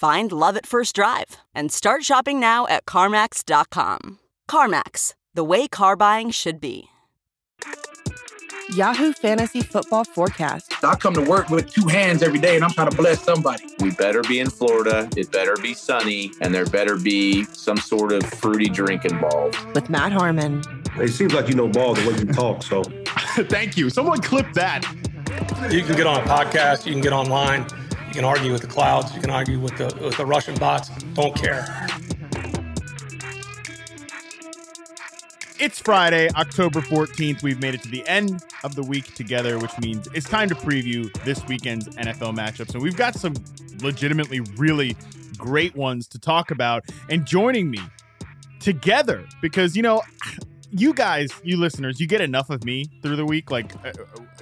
Find love at first drive and start shopping now at CarMax.com. CarMax, the way car buying should be. Yahoo Fantasy Football Forecast. I come to work with two hands every day and I'm trying to bless somebody. We better be in Florida, it better be sunny, and there better be some sort of fruity drink involved. With Matt Harmon. It seems like you know ball the way you talk, so. Thank you. Someone clip that. You can get on a podcast, you can get online, you can argue with the clouds, you can argue with the, with the Russian bots. Don't care. It's Friday, October 14th. We've made it to the end of the week together, which means it's time to preview this weekend's NFL matchups. And we've got some legitimately really great ones to talk about. And joining me together, because, you know, you guys, you listeners, you get enough of me through the week. Like, uh,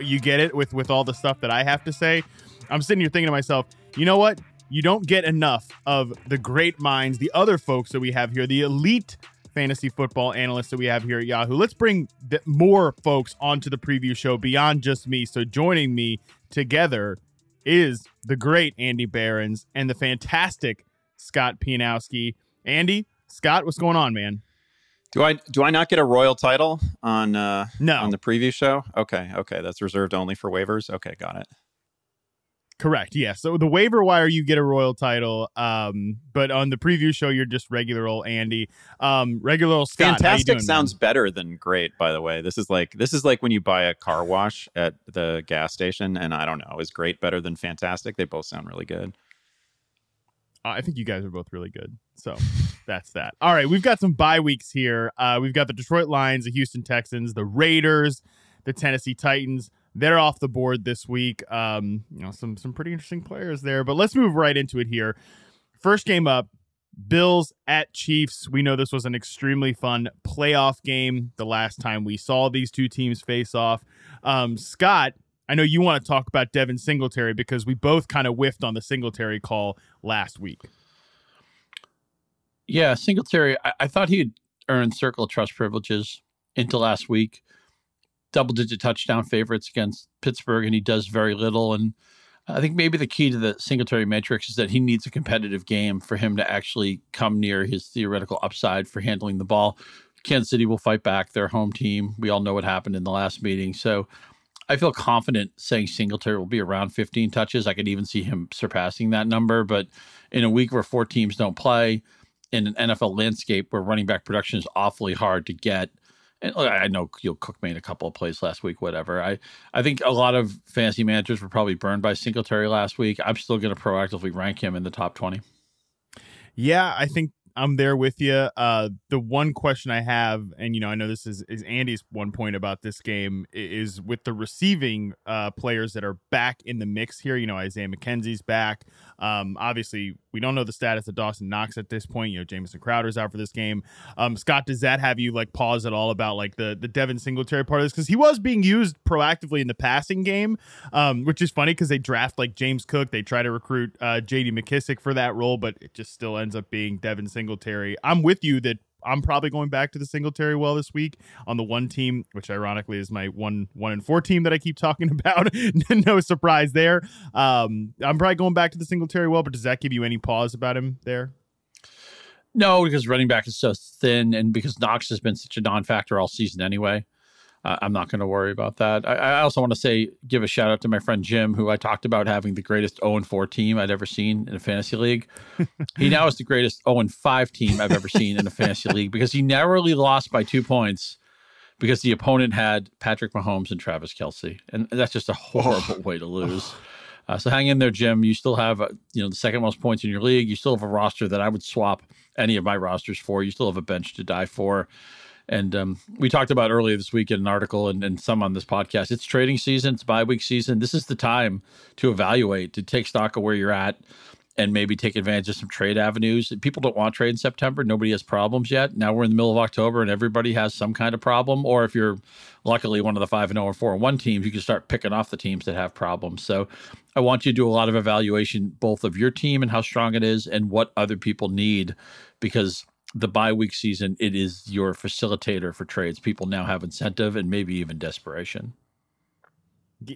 you get it with, with all the stuff that I have to say. I'm sitting here thinking to myself, you know what? You don't get enough of the great minds, the other folks that we have here, the elite fantasy football analysts that we have here at Yahoo. Let's bring th- more folks onto the preview show beyond just me. So joining me together is the great Andy Behrens and the fantastic Scott Pianowski. Andy, Scott, what's going on, man? Do I do I not get a royal title on uh no. on the preview show? Okay, okay, that's reserved only for waivers. Okay, got it. Correct. Yeah. So the waiver wire, you get a royal title. Um, but on the preview show, you're just regular old Andy. Um, regular old Scott. Fantastic doing, sounds man? better than great. By the way, this is like this is like when you buy a car wash at the gas station, and I don't know, is great better than fantastic? They both sound really good. Uh, I think you guys are both really good. So that's that. All right, we've got some bye weeks here. Uh, we've got the Detroit Lions, the Houston Texans, the Raiders, the Tennessee Titans they're off the board this week. Um, you know, some some pretty interesting players there. But let's move right into it here. First game up, Bills at Chiefs. We know this was an extremely fun playoff game the last time we saw these two teams face off. Um, Scott, I know you want to talk about Devin Singletary because we both kind of whiffed on the Singletary call last week. Yeah, Singletary, I, I thought he'd earned circle trust privileges into last week double digit touchdown favorites against Pittsburgh, and he does very little. And I think maybe the key to the Singletary matrix is that he needs a competitive game for him to actually come near his theoretical upside for handling the ball. Kansas City will fight back their home team. We all know what happened in the last meeting. So I feel confident saying Singletary will be around 15 touches. I could even see him surpassing that number. But in a week where four teams don't play, in an NFL landscape where running back production is awfully hard to get, and I know you Cook made a couple of plays last week, whatever. I, I think a lot of fantasy managers were probably burned by Singletary last week. I'm still going to proactively rank him in the top 20. Yeah, I think I'm there with you. Uh, the one question I have, and you know, I know this is is Andy's one point about this game is with the receiving uh, players that are back in the mix here. You know, Isaiah McKenzie's back. Um, obviously, we don't know the status of Dawson Knox at this point. You know, Jamison Crowder's out for this game. Um, Scott, does that have you like pause at all about like the the Devin Singletary part of this? Because he was being used proactively in the passing game, um, which is funny because they draft like James Cook. They try to recruit uh, J.D. McKissic for that role, but it just still ends up being Devin Singletary. I'm with you that I'm probably going back to the Singletary well this week on the one team, which ironically is my one one and four team that I keep talking about. no surprise there. Um, I'm probably going back to the Singletary well, but does that give you any pause about him there? No, because running back is so thin, and because Knox has been such a non-factor all season anyway. Uh, I'm not going to worry about that. I, I also want to say, give a shout out to my friend Jim, who I talked about having the greatest 0 4 team I'd ever seen in a fantasy league. he now is the greatest 0 5 team I've ever seen in a fantasy league because he narrowly lost by two points because the opponent had Patrick Mahomes and Travis Kelce. and that's just a horrible way to lose. Uh, so hang in there, Jim. You still have uh, you know the second most points in your league. You still have a roster that I would swap any of my rosters for. You still have a bench to die for. And um, we talked about earlier this week in an article and, and some on this podcast. It's trading season, it's bye week season. This is the time to evaluate, to take stock of where you're at, and maybe take advantage of some trade avenues. People don't want trade in September. Nobody has problems yet. Now we're in the middle of October and everybody has some kind of problem. Or if you're luckily one of the 5 and 0 or 4 and 1 teams, you can start picking off the teams that have problems. So I want you to do a lot of evaluation both of your team and how strong it is and what other people need because the bye week season, it is your facilitator for trades. People now have incentive and maybe even desperation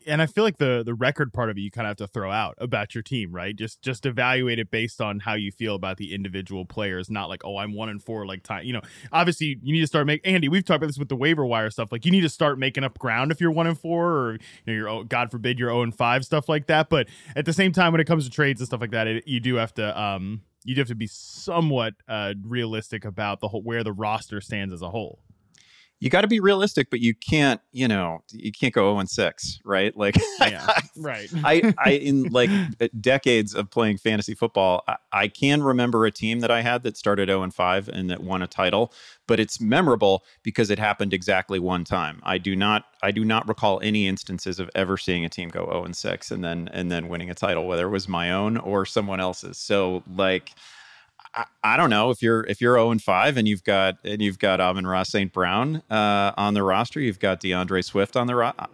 and I feel like the the record part of it you kind of have to throw out about your team, right? Just just evaluate it based on how you feel about the individual players, not like oh I'm one and four like time. You know, obviously you need to start making. Andy, we've talked about this with the waiver wire stuff. Like you need to start making up ground if you're one and four, or you know oh, God forbid you're zero oh and five, stuff like that. But at the same time, when it comes to trades and stuff like that, it, you do have to um you have to be somewhat uh realistic about the whole where the roster stands as a whole you got to be realistic, but you can't, you know, you can't go 0 and 6, right? Like, yeah, right. I, I, in like decades of playing fantasy football, I, I, can remember a team that I had that started 0 and 5 and that won a title, but it's memorable because it happened exactly one time. I do not, I do not recall any instances of ever seeing a team go 0 and 6 and then, and then winning a title, whether it was my own or someone else's. So, like, I, don't know if you're if you're 0 and 5 and you've got and you've got Amon-Ra St. Brown uh, on the roster, you've got DeAndre Swift on the roster.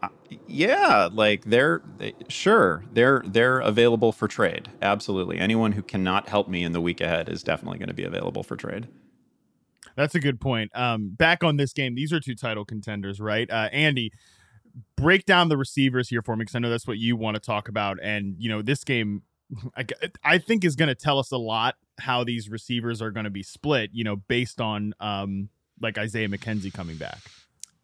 Yeah, like they're they, sure they're they're available for trade. Absolutely, anyone who cannot help me in the week ahead is definitely going to be available for trade. That's a good point. Um, back on this game, these are two title contenders, right? Uh, Andy, break down the receivers here for me because I know that's what you want to talk about. And you know, this game I, think is going to tell us a lot how these receivers are going to be split, you know, based on um like Isaiah McKenzie coming back.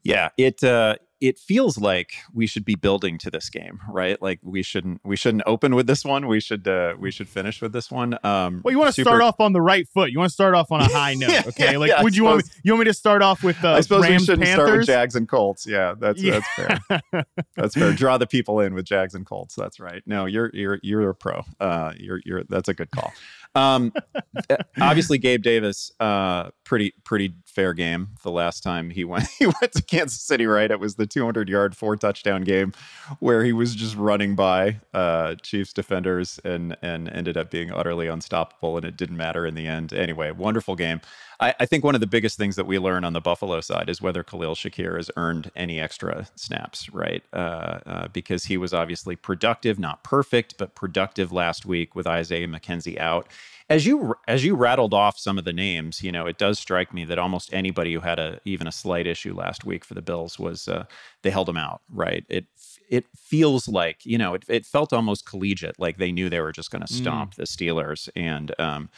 Yeah, it uh it feels like we should be building to this game, right? Like we shouldn't we shouldn't open with this one. We should uh we should finish with this one. Um Well, you want to super... start off on the right foot. You want to start off on a high note, okay? yeah, like yeah, would you suppose... want me, you want me to start off with uh, I suppose Rams, we shouldn't Panthers? start with Jags and Colts. Yeah, that's yeah. that's fair. that's fair. Draw the people in with Jags and Colts. That's right. No, you're you're you're a pro. Uh you're you're that's a good call. Um, obviously, Gabe Davis, uh, pretty pretty fair game. The last time he went he went to Kansas City, right? It was the 200 yard four touchdown game where he was just running by uh, Chiefs defenders and and ended up being utterly unstoppable, and it didn't matter in the end. Anyway, wonderful game. I, I, think one of the biggest things that we learn on the Buffalo side is whether Khalil Shakir has earned any extra snaps, right? Uh, uh, because he was obviously productive, not perfect, but productive last week with Isaiah McKenzie out. As you as you rattled off some of the names, you know, it does strike me that almost anybody who had a even a slight issue last week for the Bills was uh, they held them out, right? It it feels like you know it, it felt almost collegiate, like they knew they were just going to stomp mm. the Steelers, and um,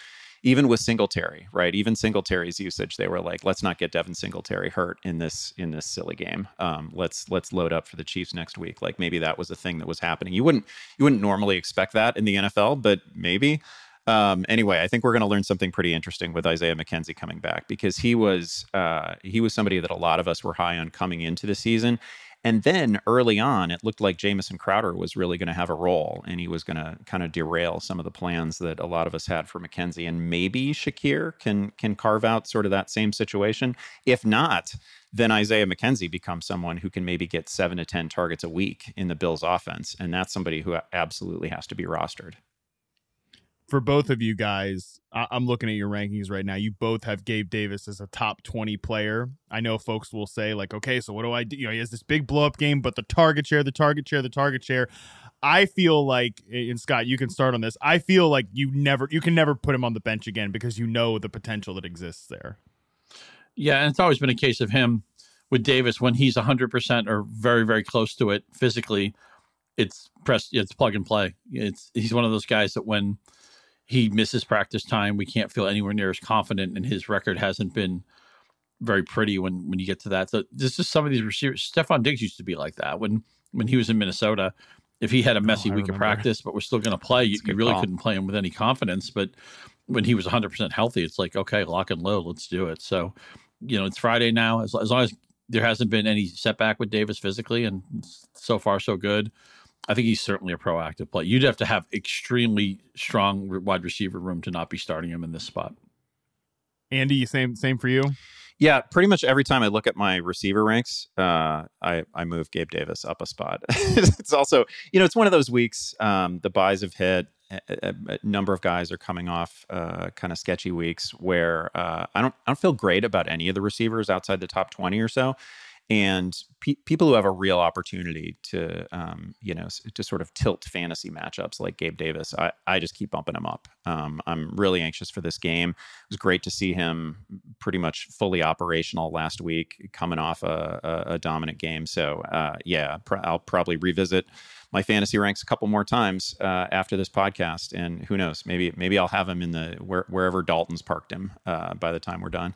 even with Singletary, right? Even Singletary's usage, they were like, let's not get Devin Singletary hurt in this in this silly game. Um, let's let's load up for the Chiefs next week. Like maybe that was a thing that was happening. You wouldn't you wouldn't normally expect that in the NFL, but maybe. Um, anyway, I think we're going to learn something pretty interesting with Isaiah McKenzie coming back because he was uh, he was somebody that a lot of us were high on coming into the season. And then early on, it looked like Jamison Crowder was really going to have a role and he was going to kind of derail some of the plans that a lot of us had for McKenzie. And maybe Shakir can can carve out sort of that same situation. If not, then Isaiah McKenzie becomes someone who can maybe get seven to 10 targets a week in the Bills offense. And that's somebody who absolutely has to be rostered for both of you guys, I- am looking at your rankings right now. You both have Gabe Davis as a top 20 player. I know folks will say, like, okay, so what do I do? You know, he has this big blow up game, but the target share, the target share, the target share. I feel like, and Scott, you can start on this. I feel like you never, you can never put him on the bench again because you know the potential that exists there. Yeah, and it's always been a case of him with Davis when he's 100% or very, very close to it physically. It's press, it's plug and play. It's he's one of those guys that when he misses practice time. We can't feel anywhere near as confident, and his record hasn't been very pretty when when you get to that. So this is some of these receivers. Stefon Diggs used to be like that when when he was in Minnesota. If he had a messy Oh, week of practice, but we're still going to play, you, you really call. couldn't play him with any confidence. But when he was 100 percent healthy, it's like okay, lock and load, let's do it. So you know, it's Friday now. As, as long as there hasn't been any setback with Davis physically, and so far so good. I think he's certainly a proactive play. You'd have to have extremely strong wide receiver room to not be starting him in this spot. Andy, same same for you. Yeah, pretty much every time I look at my receiver ranks, uh, I I move Gabe Davis up a spot. it's also, you know, it's one of those weeks. Um, the buys have hit. A, a, a number of guys are coming off uh, kind of sketchy weeks where uh, I don't I don't feel great about any of the receivers outside the top twenty or so. And pe- people who have a real opportunity to, um, you know, to sort of tilt fantasy matchups like Gabe Davis, I, I just keep bumping him up. Um, I'm really anxious for this game. It was great to see him pretty much fully operational last week, coming off a, a, a dominant game. So, uh, yeah, pr- I'll probably revisit my fantasy ranks a couple more times uh, after this podcast, and who knows, maybe maybe I'll have him in the where, wherever Dalton's parked him uh, by the time we're done.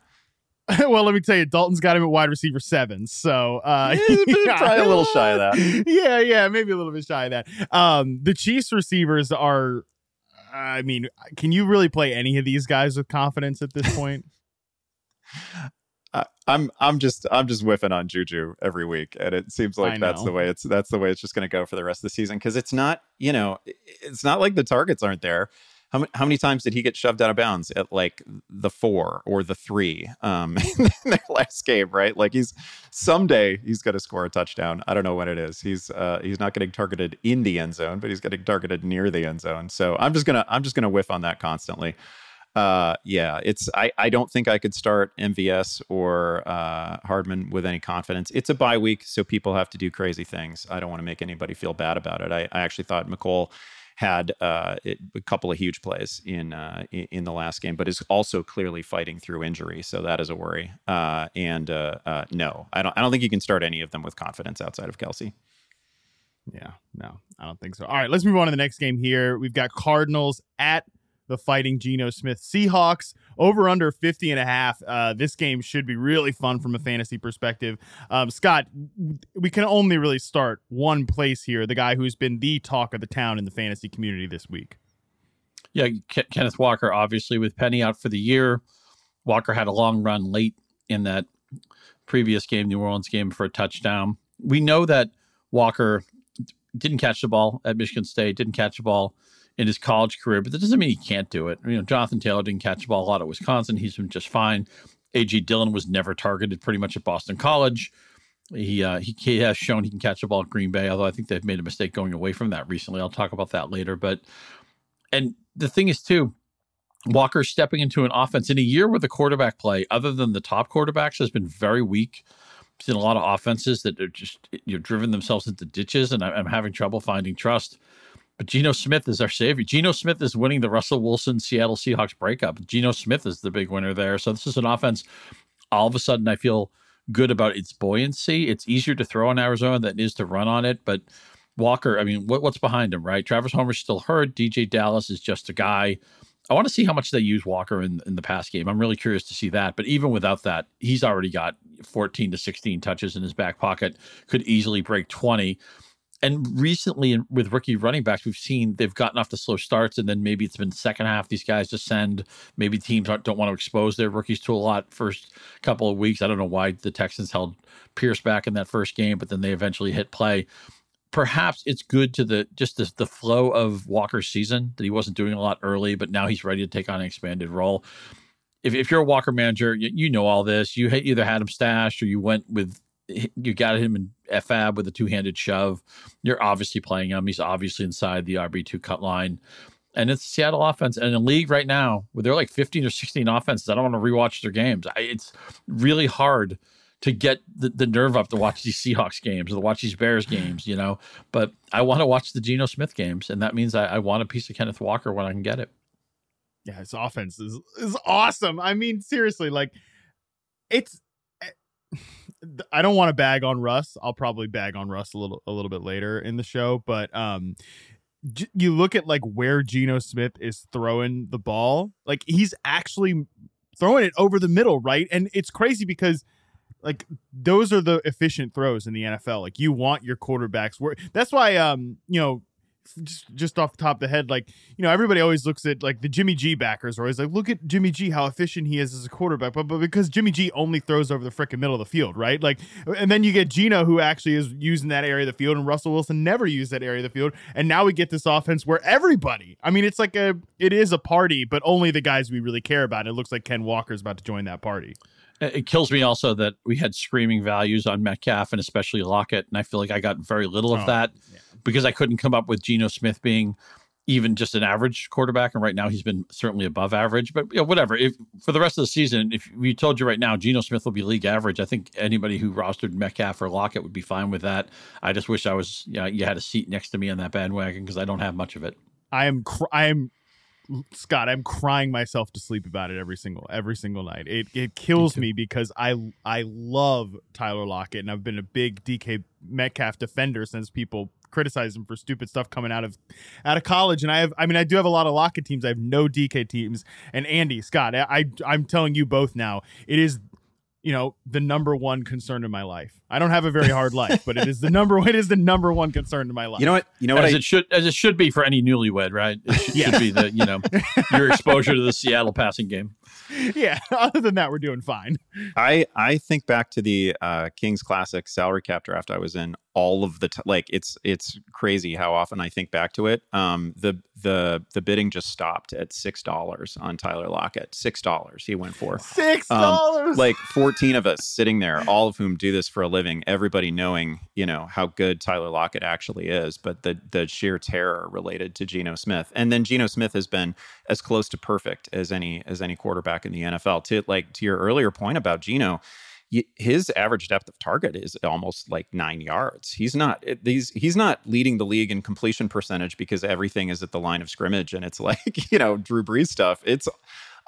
well, let me tell you, Dalton's got him at wide receiver seven. So uh Yeah, probably a little shy of that. Yeah, yeah, maybe a little bit shy of that. Um, the Chiefs receivers are I mean, can you really play any of these guys with confidence at this point? I, I'm I'm just I'm just whiffing on Juju every week, and it seems like that's the way it's that's the way it's just going to go for the rest of the season because it's not you know it's not like the targets aren't there. How many how many times did he get shoved out of bounds at like the four or the three um, in their last game? Right, like he's someday he's going to score a touchdown. I don't know when it is. He's uh, he's not getting targeted in the end zone, but he's getting targeted near the end zone. So I'm just gonna I'm just gonna whiff on that constantly uh yeah it's i i don't think i could start mvs or uh hardman with any confidence it's a bye week so people have to do crazy things i don't want to make anybody feel bad about it i, I actually thought Mecole had uh, it, a couple of huge plays in, uh, in the last game, but is also clearly fighting through injury, so that is a worry. Uh, and uh, uh, no, I don't. I don't think you can start any of them with confidence outside of Kelce. Yeah, no, I don't think so. All right, let's move on to the next game here. We've got Cardinals at the fighting Geno Smith Seahawks over under 50 and a half. Uh, this game should be really fun from a fantasy perspective. Um, Scott, we can only really start one place here, the guy who's been the talk of the town in the fantasy community this week. Yeah, Ke- Kenneth Walker, obviously, with Penny out for the year. Walker had a long run late in that previous game, New Orleans game, for a touchdown. We know that Walker didn't catch the ball at Michigan State, didn't catch the ball in his college career, but that doesn't mean he can't do it. You know, Jonathan Taylor didn't catch the ball a lot at Wisconsin. He's been just fine. A.J. Dillon was never targeted pretty much at Boston College. He, uh, he has shown he can catch the ball at Green Bay, although I think they've made a mistake going away from that recently. I'll talk about that later. But and the thing is too, Walker stepping into an offense in a year where the quarterback play, other than the top quarterbacks, has been very weak. I've seen a lot of offenses that are just you're driven themselves into ditches, and I'm having trouble finding trust. But Geno Smith is our savior. Geno Smith is winning the Russell Wilson Seattle Seahawks breakup. Geno Smith is the big winner there. So this is an offense. All of a sudden, I feel good about its buoyancy. It's easier to throw on Arizona than it is to run on it. But Walker, I mean, what, what's behind him, right? Travis Homer's still hurt. DeeJay Dallas is just a guy. I want to see how much they use Walker in, in the pass game. I'm really curious to see that. But even without that, he's already got 14 to 16 touches in his back pocket, could easily break 20. And recently, with rookie running backs, we've seen they've gotten off the slow starts, and then maybe it's been second half. These guys descend. Maybe teams don't want to expose their rookies to a lot first couple of weeks. I don't know why the Texans held Pierce back in that first game, but then they eventually hit play. Perhaps it's good to the just the, the flow of Walker's season that he wasn't doing a lot early, but now he's ready to take on an expanded role. If, if you're a Walker manager, you, you know all this. You either had him stashed or you went with you got him in FAB with a two handed shove. You're obviously playing him. He's obviously inside the RB2 cut line. And it's Seattle offense. And in league right now where they're like 15 or 16 offenses, I don't want to rewatch their games. I, it's really hard to get the, the nerve up to watch these Seahawks games or to watch these Bears games, you know. But I want to watch the Geno Smith games. And that means I, I want a piece of Kenneth Walker when I can get it. Yeah, his offense is is awesome. I mean, seriously, like it's. Eh, I don't want to bag on Russ. I'll probably bag on Russ a little a little bit later in the show, but um, you look at like where Geno Smith is throwing the ball. Like he's actually throwing it over the middle, right? And it's crazy because like those are the efficient throws in the NFL. Like you want your quarterbacks where that's why um, you know, just just off the top of the head, like you know, everybody always looks at like the Jimmy G backers are always like, look at Jimmy G, how efficient he is as a quarterback, but, but because Jimmy G only throws over the freaking middle of the field, right? Like, and then you get Geno who actually is using that area of the field, and Russell Wilson never used that area of the field, and now we get this offense where everybody, I mean, it's like a, it is a party, but only the guys we really care about. It looks like Ken Walker's about to join that party. It kills me also that we had screaming values on Metcalf and especially Lockett, and I feel like I got very little of Oh, that yeah. because I couldn't come up with Geno Smith being even just an average quarterback, and right now he's been certainly above average. But you know, whatever. If for the rest of the season, if we told you right now Geno Smith will be league average, I think anybody who rostered Metcalf or Lockett would be fine with that. I just wish I was, you know, you had a seat next to me on that bandwagon because I don't have much of it. I am cr- I am Scott, I'm crying myself to sleep about it every single every single night. It it kills me, because I I love Tyler Lockett and I've been a big DK Metcalf defender since people criticize him for stupid stuff coming out of out of college. And I have I mean I do have a lot of Lockett teams. I have no DK teams. And Andy, Scott, I, I I'm telling you both now, it is you know the number one concern in my life. I don't have a very hard life, but it is the number it is the number one concern in my life. You know what? You know what? as I, it should as it should be for any newlywed, right? It should, Yeah. should be the you know your exposure to the Seattle passing game. yeah, other than that, we're doing fine. I I think back to the uh, Kings Classic salary cap draft I was in all of the t- like it's it's crazy how often I think back to it. Um, the the the bidding just stopped at six dollars on Tyler Lockett. Six dollars he went for. Six Um, dollars. like 14 of us sitting there, all of whom do this for a living, everybody knowing, you know, how good Tyler Lockett actually is, but the the sheer terror related to Geno Smith. And then Geno Smith has been as close to perfect as any as any quarterback in the NFL. To like to your earlier point about Geno, his average depth of target is almost like nine yards. He's not these. He's not leading the league in completion percentage because everything is at the line of scrimmage and it's like you know Drew Brees stuff. It's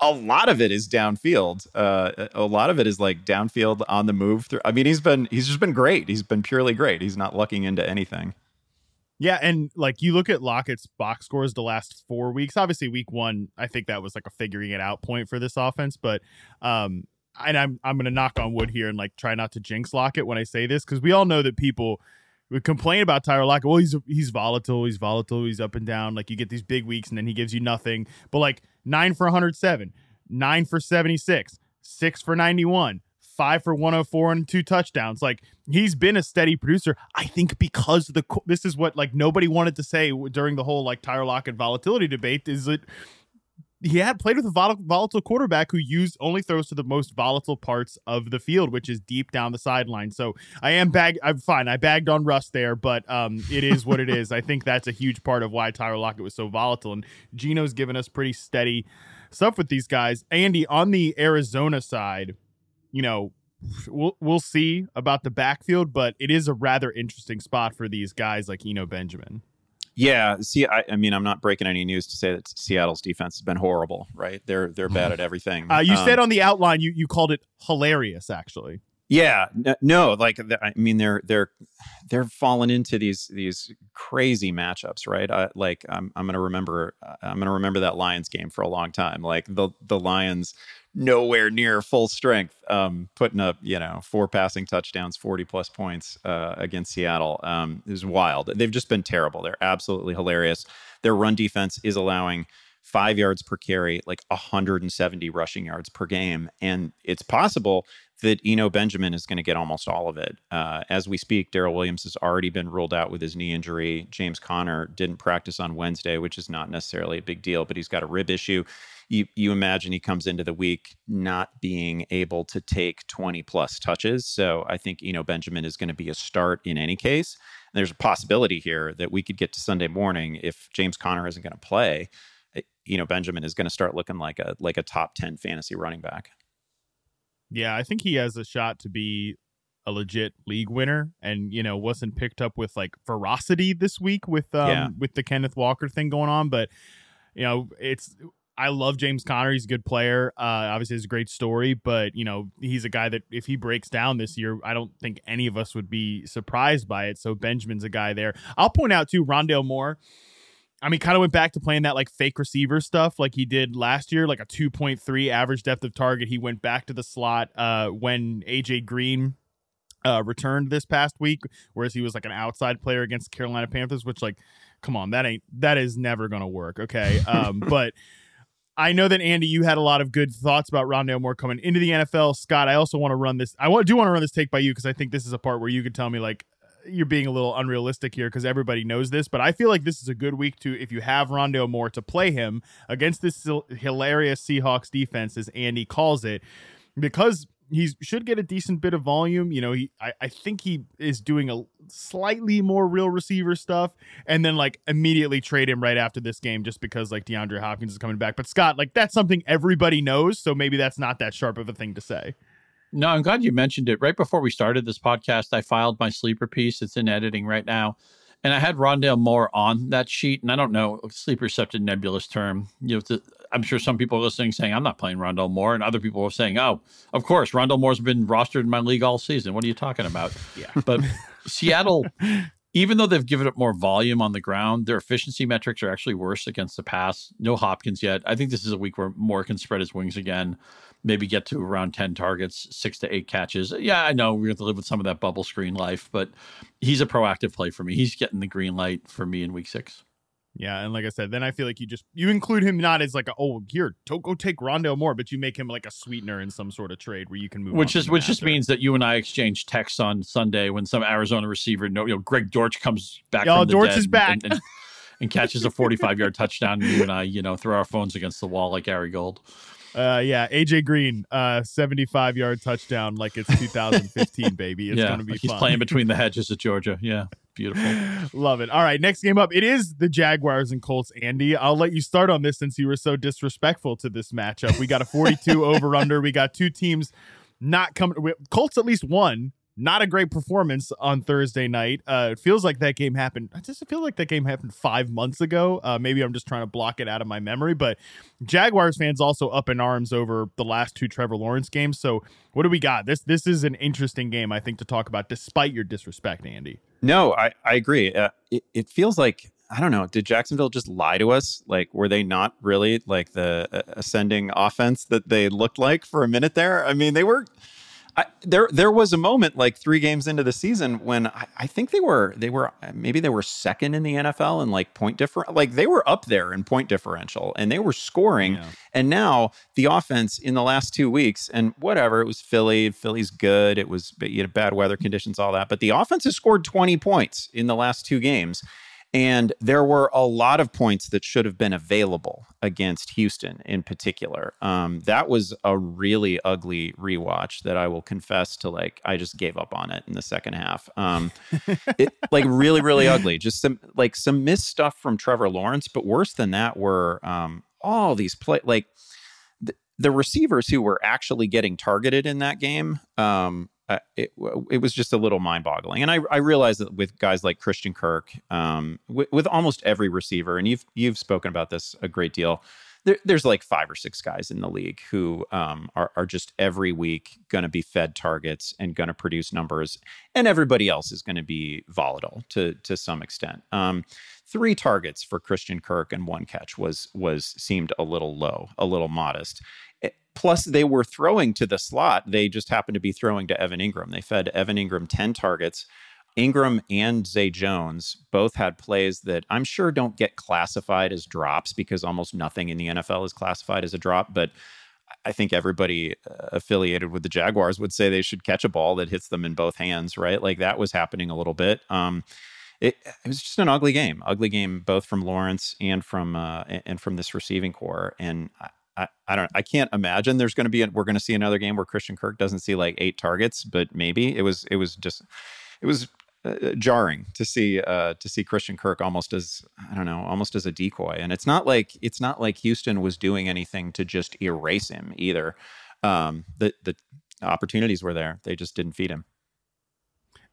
a lot of it is downfield. Uh, a lot of it is like downfield on the move. Through. I mean, he's been he's just been great. He's been purely great. He's not lucking into anything. Yeah, and like you look at Lockett's box scores the last four weeks. Obviously, week one, I think that was like a figuring it out point for this offense. But um, and I'm I'm gonna knock on wood here and like try not to jinx Lockett when I say this because we all know that people would complain about Tyler Lockett. Well, he's he's volatile, he's volatile, he's up and down. Like you get these big weeks and then he gives you nothing. But like nine for 107, nine for 76, six for 91 five for 104 and two touchdowns. Like he's been a steady producer. I think because the this is what like nobody wanted to say during the whole like Tyler Lockett volatility debate is that he had played with a vol- volatile quarterback who used only throws to the most volatile parts of the field, which is deep down the sideline. So I am bag. I'm fine. I bagged on Russ there, but um, it is what it is. I think that's a huge part of why Tyler Lockett was so volatile, and Geno's given us pretty steady stuff with these guys. Andy on the Arizona side, you know, we'll we'll see about the backfield, but it is a rather interesting spot for these guys like Eno Benjamin. Yeah, see, I, I mean, I'm not breaking any news to say that Seattle's defense has been horrible. Right? They're they're bad at everything. Uh, you Um, said on the outline you you called it hilarious, actually. Yeah, no, like I mean, they're they're they're falling into these these crazy matchups, right? I, like I'm I'm gonna remember uh, I'm gonna remember that Lions game for a long time. Like the the Lions nowhere near full strength, um, putting up you know four passing touchdowns, forty plus points uh, against Seattle. Um, is wild. They've just been terrible. They're absolutely hilarious. Their run defense is allowing five yards per carry, like 170 rushing yards per game. And it's possible that Eno Benjamin is going to get almost all of it. Uh, as we speak, Darrel Williams has already been ruled out with his knee injury. James Conner didn't practice on Wednesday, which is not necessarily a big deal, but he's got a rib issue. You, you imagine he comes into the week not being able to take 20 plus touches. So I think Eno Benjamin is going to be a start in any case. And there's a possibility here that we could get to Sunday morning if James Conner isn't going to play. You know, Benjamin is going to start looking like a like a top 10 fantasy running back. Yeah, I think he has a shot to be a legit league winner and you know wasn't picked up with like ferocity this week with um Yeah. with the Kenneth Walker thing going on but you know it's I love James Conner he's a good player uh obviously it's a great story but you know he's a guy that if he breaks down this year I don't think any of us would be surprised by it so Benjamin's a guy there I'll point out too Rondale Moore I mean, kind of went back to playing that like fake receiver stuff like he did last year, like a 2.3 average depth of target. He went back to the slot uh, when AJ Green uh, returned this past week, whereas he was like an outside player against Carolina Panthers, which like, come on, that ain't that is never gonna work. Okay, um, but. I know that Andy, you had a lot of good thoughts about Rondale Moore coming into the NFL. Scott, I also want to run this. I do want to run this take by you because I think this is a part where you could tell me like you're being a little unrealistic here because everybody knows this, but I feel like this is a good week to if you have Rondo Moore to play him against this hilarious Seahawks defense, as Andy calls it, because he should get a decent bit of volume. You know, he I, I think he is doing a slightly more real receiver stuff, and then like immediately trade him right after this game just because like DeAndre Hopkins is coming back. But Scott, like that's something everybody knows, so maybe that's not that sharp of a thing to say. No, I'm glad you mentioned it. Right before we started this podcast, I filed my sleeper piece. It's in editing right now. And I had Rondale Moore on that sheet. And I don't know, such a nebulous term. You know, I'm sure some people are listening saying, I'm not playing Rondale Moore. And other people are saying, oh, of course, Rondale Moore's been rostered in my league all season. What are you talking about? Yeah. But Seattle, even though they've given up more volume on the ground, their efficiency metrics are actually worse against the pass. No Hopkins yet. I think this is a week where Moore can spread his wings again maybe get to around 10 targets, six to eight catches. Yeah, I know we're going to live with some of that bubble screen life, but he's a proactive play for me. He's getting the green light for me in week six. Yeah, and like I said, then I feel like you just you include him not as like a, oh here to go take Rondale Moore, but you make him like a sweetener in some sort of trade where you can move. Which is which just means that you and I exchange texts on Sunday when some Arizona receiver, no, you know, Greg Dortch comes back. Oh, Dortch is back. And, and, and catches a 45 yard touchdown, and you and I, you know, throw our phones against the wall like Ari Gold. Uh, yeah, AJ Green, uh, 75 yard touchdown, like it's 2015, baby. It's yeah, gonna be like he's playing between the hedges at Georgia. Yeah, beautiful. Love it. All right, next game up. It is the Jaguars and Colts. Andy, I'll let you start on this since you were so disrespectful to this matchup. We got a 42 over under. We got two teams not coming. Colts at least one not a great performance on Thursday night. Uh, it feels like that game happened. I just feel like that game happened five months ago? Uh, maybe I'm just trying to block it out of my memory. But Jaguars fans also up in arms over the last two Trevor Lawrence games. So what do we got? This this is an interesting game, I think, to talk about, despite your disrespect, Andy. No, I I agree. Uh, it, it feels like I don't know. Did Jacksonville just lie to us? Like, were they not really like the uh, ascending offense that they looked like for a minute there? I mean, they were I, there there was a moment like three games into the season when I, I, think they were they were maybe they were second in the NFL and like point different like they were up there in point differential and they were scoring yeah. and now the offense in the last two weeks and whatever it was Philly Philly's good it was you know bad weather conditions all that but the offense has scored 20 points in the last two games and there were a lot of points that should have been available against Houston in particular. Um, that was a really ugly rewatch that I will confess to like, I just gave up on it in the second half. Um, it, like really, really ugly. Just some like some missed stuff from Trevor Lawrence, but worse than that were um, all these play like the, the receivers who were actually getting targeted in that game um, uh, it, it was just a little mind boggling. And I, I realize that with guys like Christian Kirk, um, with, almost every receiver, and you've you've spoken about this a great deal. There, there's like five or six guys in the league who um, are, are just every week going to be fed targets and going to produce numbers, and everybody else is going to be volatile to to some extent. Um, three targets for Christian Kirk and one catch was was seemed a little low, a little modest. Plus, they were throwing to the slot. They just happened to be throwing to Evan Engram. They fed Evan Engram 10 targets. Engram and Zay Jones both had plays that I'm sure don't get classified as drops because almost nothing in the NFL is classified as a drop. But I think everybody uh, affiliated with the Jaguars would say they should catch a ball that hits them in both hands, right? Like that was happening a little bit. Um, it, it, was just an ugly game, ugly game both from Lawrence and from uh, and from this receiving core. And I, I don't I can't imagine there's going to be a, we're going to see another game where Christian Kirk doesn't see like eight targets, but maybe it was it was just it was uh, jarring to see uh, to see Christian Kirk almost as I don't know almost as a decoy, and it's not like it's not like Houston was doing anything to just erase him either. Um, the the opportunities were there; they just didn't feed him.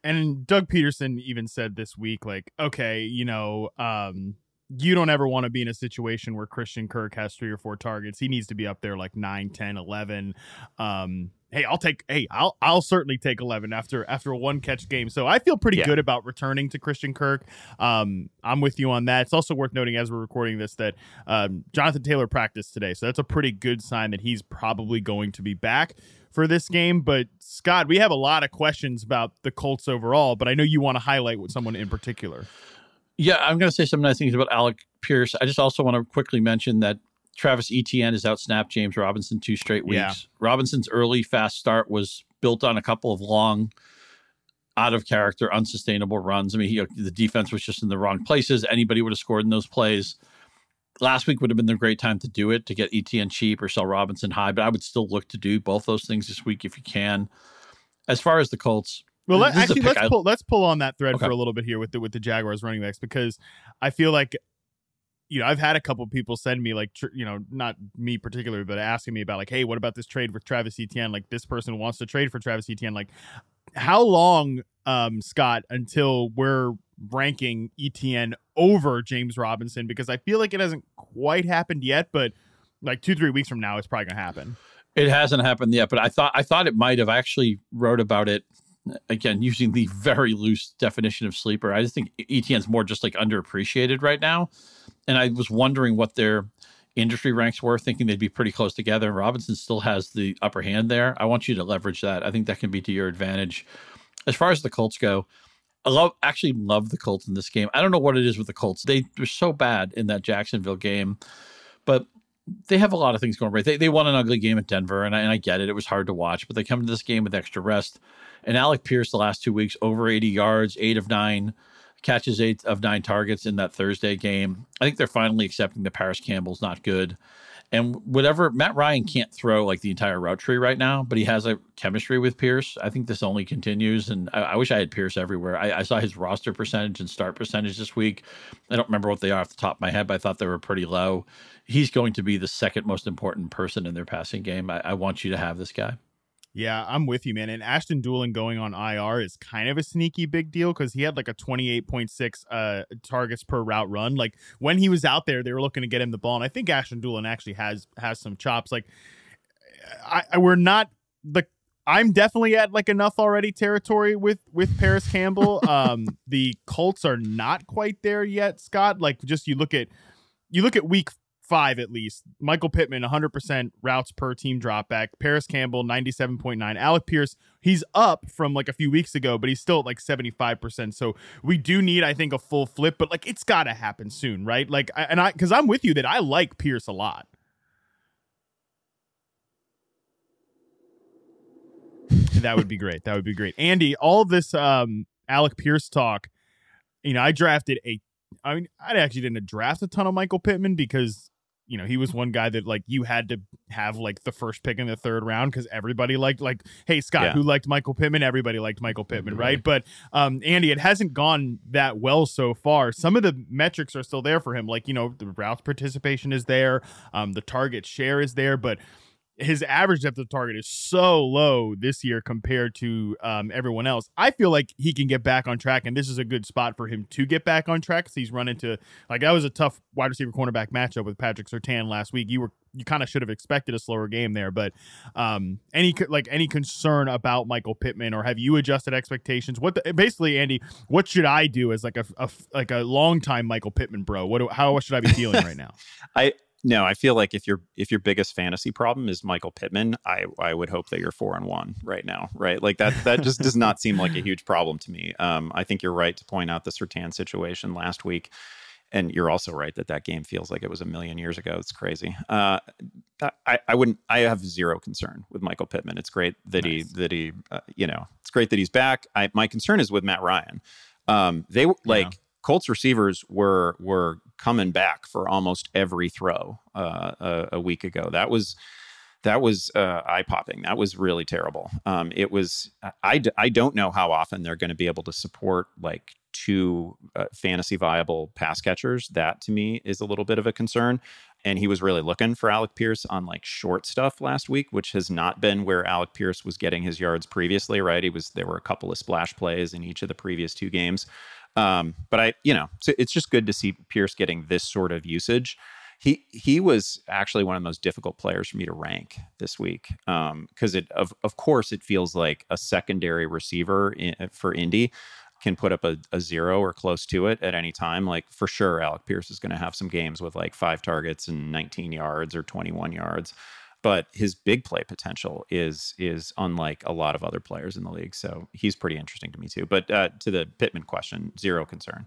And Doug Pederson even said this week, like, okay, you know, um, you don't ever want to be in a situation where Christian Kirk has three or four targets. He needs to be up there like 9, 10, 11. Um, hey, I'll take hey, I'll I'll certainly take 11 after after a one catch game. So I feel pretty Yeah. good about returning to Christian Kirk. Um, I'm with you on that. It's also worth noting as we're recording this that um, Jonathan Taylor practiced today, so that's a pretty good sign that he's probably going to be back for this game. But Scott, we have a lot of questions about the Colts overall, but I know you want to highlight with someone in particular. Yeah, I'm going to say some nice things about Alec Pierce. I just also want to quickly mention that Travis Etienne has outsnapped James Robinson two straight weeks. Yeah. Robinson's early fast start was built on a couple of long, out of character, unsustainable runs. I mean, he, the defense was just in the wrong places. Anybody would have scored in those plays. Last week would have been the great time to do it to get Etienne cheap or sell Robinson high, but I would still look to do both those things this week if you can. As far as the Colts, Well, let, this is a actually, let's I- pull let's pull on that thread Okay. for a little bit here with the with the Jaguars running backs because I feel like you know I've had a couple people send me like tr- you know not me particularly but asking me about like hey what about this trade with Travis Etienne like this person wants to trade for Travis Etienne like how long um Scott until we're ranking Etienne over James Robinson because I feel like it hasn't quite happened yet but like two three weeks from now it's probably gonna happen. It hasn't happened yet, but I thought I thought it might have. I actually wrote about it again using the very loose definition of sleeper. I just think Etienne's more just like underappreciated right now, and I was wondering what their industry ranks were, thinking they'd be pretty close together. Robinson still has the upper hand there. I want you to leverage that. I think that can be to your advantage. As far as the Colts go, I love actually love the Colts in this game. I don't know what it is with the Colts. They were so bad in that Jacksonville game, but they have a lot of things going right. They, they won an ugly game at Denver, and I, and I get it. It was hard to watch, but they come to this game with extra rest. And Alec Pierce, the last two weeks, over 80 yards, eight of nine catches, eight of nine targets in that Thursday game. I think they're finally accepting that Parris Campbell's not good. And whatever, Matt Ryan can't throw like the entire route tree right now, but he has a chemistry with Pierce. I think this only continues. And I, I wish I had Pierce everywhere. I, I saw his roster percentage and start percentage this week. I don't remember what they are off the top of my head, but I thought they were pretty low. He's going to be the second most important person in their passing game. I, I want you to have this guy. Yeah, I'm with you, man. And Ashton Dulin going on IR is kind of a sneaky big deal because he had like a 28.6 uh, targets per route run. Like when he was out there, they were looking to get him the ball, and I think Ashton Dulin actually has has some chops. Like, I, I we're not the. I'm definitely at like enough already territory with with Parris Campbell. Um, the Colts are not quite there yet, Scott. Like, just you look at you look at week five at least. Michael Pittman, 100% routes per team dropback. Parris Campbell, 97.9. Alec Pierce, he's up from like a few weeks ago, but he's still at like 75%. So we do need, I think, a full flip, but like it's got to happen soon, right? Like, and I, because I'm with you that I like Pierce a lot. that would be great. That would be great. Andy, all this um Alec Pierce talk, you know, I drafted a I mean, I actually didn't draft a ton of Michael Pittman because you know he was one guy that like you had to have like the first pick in the third round because everybody liked like hey Scott Yeah. who liked Michael Pittman? Everybody liked Michael Pittman right. but um Andy it hasn't gone that well so far. Some of the metrics are still there for him like you know the routes participation is there um the target share is there but his average depth of target is so low this year compared to um, everyone else. I feel like he can get back on track, and this is a good spot for him to get back on track because he's run into like that was a tough wide receiver cornerback matchup with Patrick Surtain last week. You were you kind of should have expected a slower game there, but um, any like any concern about Michael Pittman, or have you adjusted expectations? What the, basically, Andy? What should I do as like a, a like a long time Michael Pittman bro? What do, how should I be feeling right now? I no, I feel like if your if your biggest fantasy problem is Michael Pittman, I I would hope that you're four and one right now, right? Like that that just does not seem like a huge problem to me. Um, I think you're right to point out the Surtain situation last week, and you're also right that that game feels like it was a million years ago. It's crazy. Uh, I I wouldn't. I have zero concern with Michael Pittman. It's great that he that he uh, you know it's great that he's back. I my concern is with Matt Ryan. Um, they were like. Colts receivers were were coming back for almost every throw uh, a, a week ago. That was that was uh, eye popping. That was really terrible. Um, it was I, I don't know how often they're going to be able to support like two uh, fantasy viable pass catchers. That to me is a little bit of a concern. And he was really looking for Alec Pierce on like short stuff last week, which has not been where Alec Pierce was getting his yards previously. Right? He was there were a couple of splash plays in each of the previous two games. Um, but I, you know, so it's just good to see Pierce getting this sort of usage. he he was actually one of the most difficult players for me to rank this week because um, it of of course it feels like a secondary receiver in, for Indy can put up a, a, zero or close to it at any time. Like for sure, Alec Pierce is going to have some games with like five targets and 19 yards or 21 yards. But his big play potential is is unlike a lot of other players in the league. So he's pretty interesting to me too. But uh, to the Pittman question, zero concern.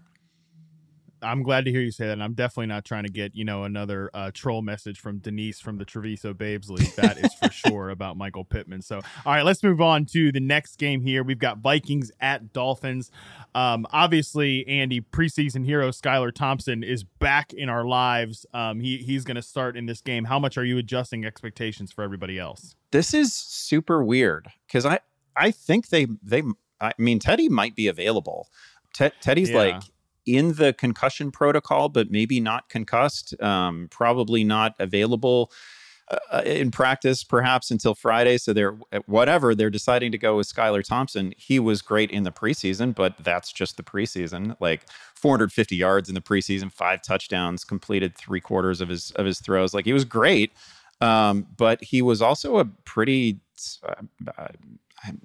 I'm glad to hear you say that. And I'm definitely not trying to get, you know, another uh, troll message from Denise from the Treviso Babes League. That is for sure about Michael Pittman. So, all right, let's move on to the next game here. We've got Vikings at Dolphins. Um, obviously, Andy, preseason hero Skylar Thompson is back in our lives. Um, he he's going to start in this game. How much are you adjusting expectations for everybody else? This is super weird because I I think they they I mean Teddy might be available. Teddy's yeah. like in the concussion protocol, but maybe not concussed, um, probably not available uh, in practice, perhaps until Friday. So they're whatever they're deciding to go with Skylar Thompson. He was great in the preseason, but that's just the preseason. Like 450 yards in the preseason, five touchdowns, completed three quarters of his of his throws. Like he was great, um, but he was also a pretty. Uh,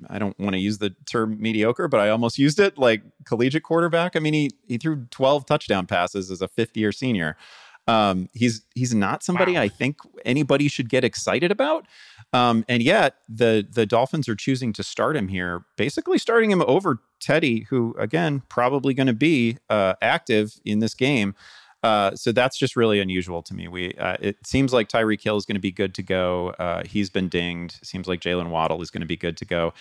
I don't want to use the term mediocre, but I almost used it like collegiate quarterback. I mean, he he threw 12 touchdown passes as a fifth year senior. Um, he's he's not somebody wow. I think anybody should get excited about. Um, and yet the the Dolphins are choosing to start him here, basically starting him over Teddy, who again probably going to be uh, active in this game. Uh, so that's just really unusual to me. We uh, it seems like Tyreek Hill is going to be good to go. Uh, he's been dinged. Seems like Jaylen Waddle is going to be good to go.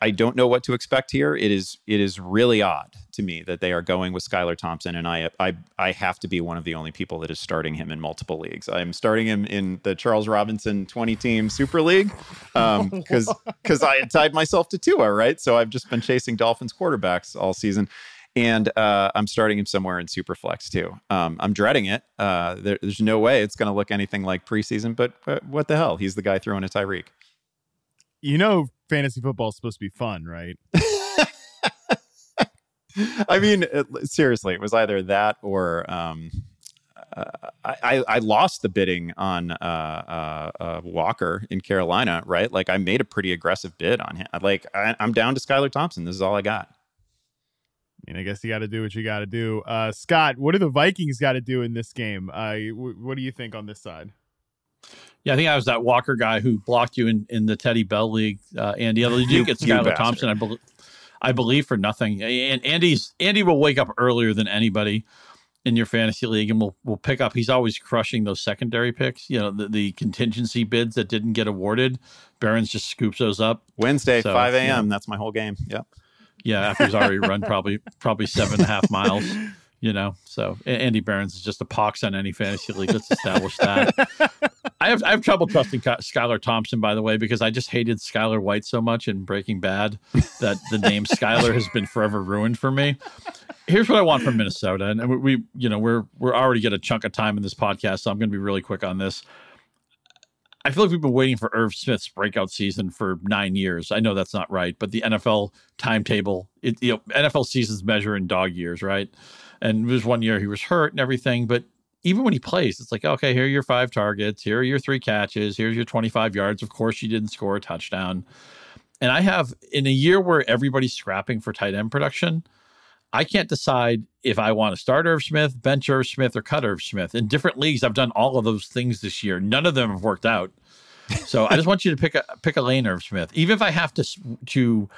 I don't know what to expect here. It is it is really odd to me that they are going with Skylar Thompson, and I I I have to be one of the only people that is starting him in multiple leagues. I'm starting him in the Charles Robinson 20 team Super League because um, because I had tied myself to Tua, right? So I've just been chasing Dolphins quarterbacks all season and uh, I'm starting him somewhere in Superflex too. Um, I'm dreading it. Uh, there, there's no way it's going to look anything like preseason, but, but, what the hell? He's the guy throwing a Tyreek. You know, fantasy football is supposed to be fun, right? I mean, it, seriously, it was either that or um, uh, I, I lost the bidding on uh, uh, uh, Walker in Carolina, right? Like I made a pretty aggressive bid on him. Like I, I'm down to Skylar Thompson. This is all I got. And I guess you got to do what you got to do. Uh, Scott, what do the Vikings got to do in this game? Uh, w- what do you think on this side? Yeah, I think I was that Walker guy who blocked you in, in the Teddy Bell League. Uh, Andy, you did get Skylar Thompson, I, be- I believe, for nothing. And Andy's Andy will wake up earlier than anybody in your fantasy league, and we'll we'll pick up. He's always crushing those secondary picks. You know, the, the contingency bids that didn't get awarded. Behrens just scoops those up. Wednesday, so, five a.m. Yeah. That's my whole game. Yep. Yeah, after he's already run probably probably seven and a half miles. You know, so Andy Behrens is just a pox on any fantasy league. Let's establish that. I have I have trouble trusting Skylar Thompson, by the way, because I just hated Skylar White so much in Breaking Bad that the name Skylar has been forever ruined for me. Here's what I want from Minnesota, and we, we you know we're we're already get a chunk of time in this podcast, so I'm going to be really quick on this. I feel like we've been waiting for Irv Smith's breakout season for nine years. I know that's not right, but the NFL timetable, it, you know, NFL seasons measure in dog years, right? And it was one year he was hurt and everything, but even when he plays, it's like, okay, here are your five targets, here are your three catches, here's your 25 yards. Of course, you didn't score a touchdown. And I have in a year where everybody's scrapping for tight end production, I can't decide if I want to start Irv Smith, bench Irv Smith, or cut Irv Smith. In different leagues, I've done all of those things this year. None of them have worked out. So I just want you to pick a pick a lane, Irv Smith. Even if I have to to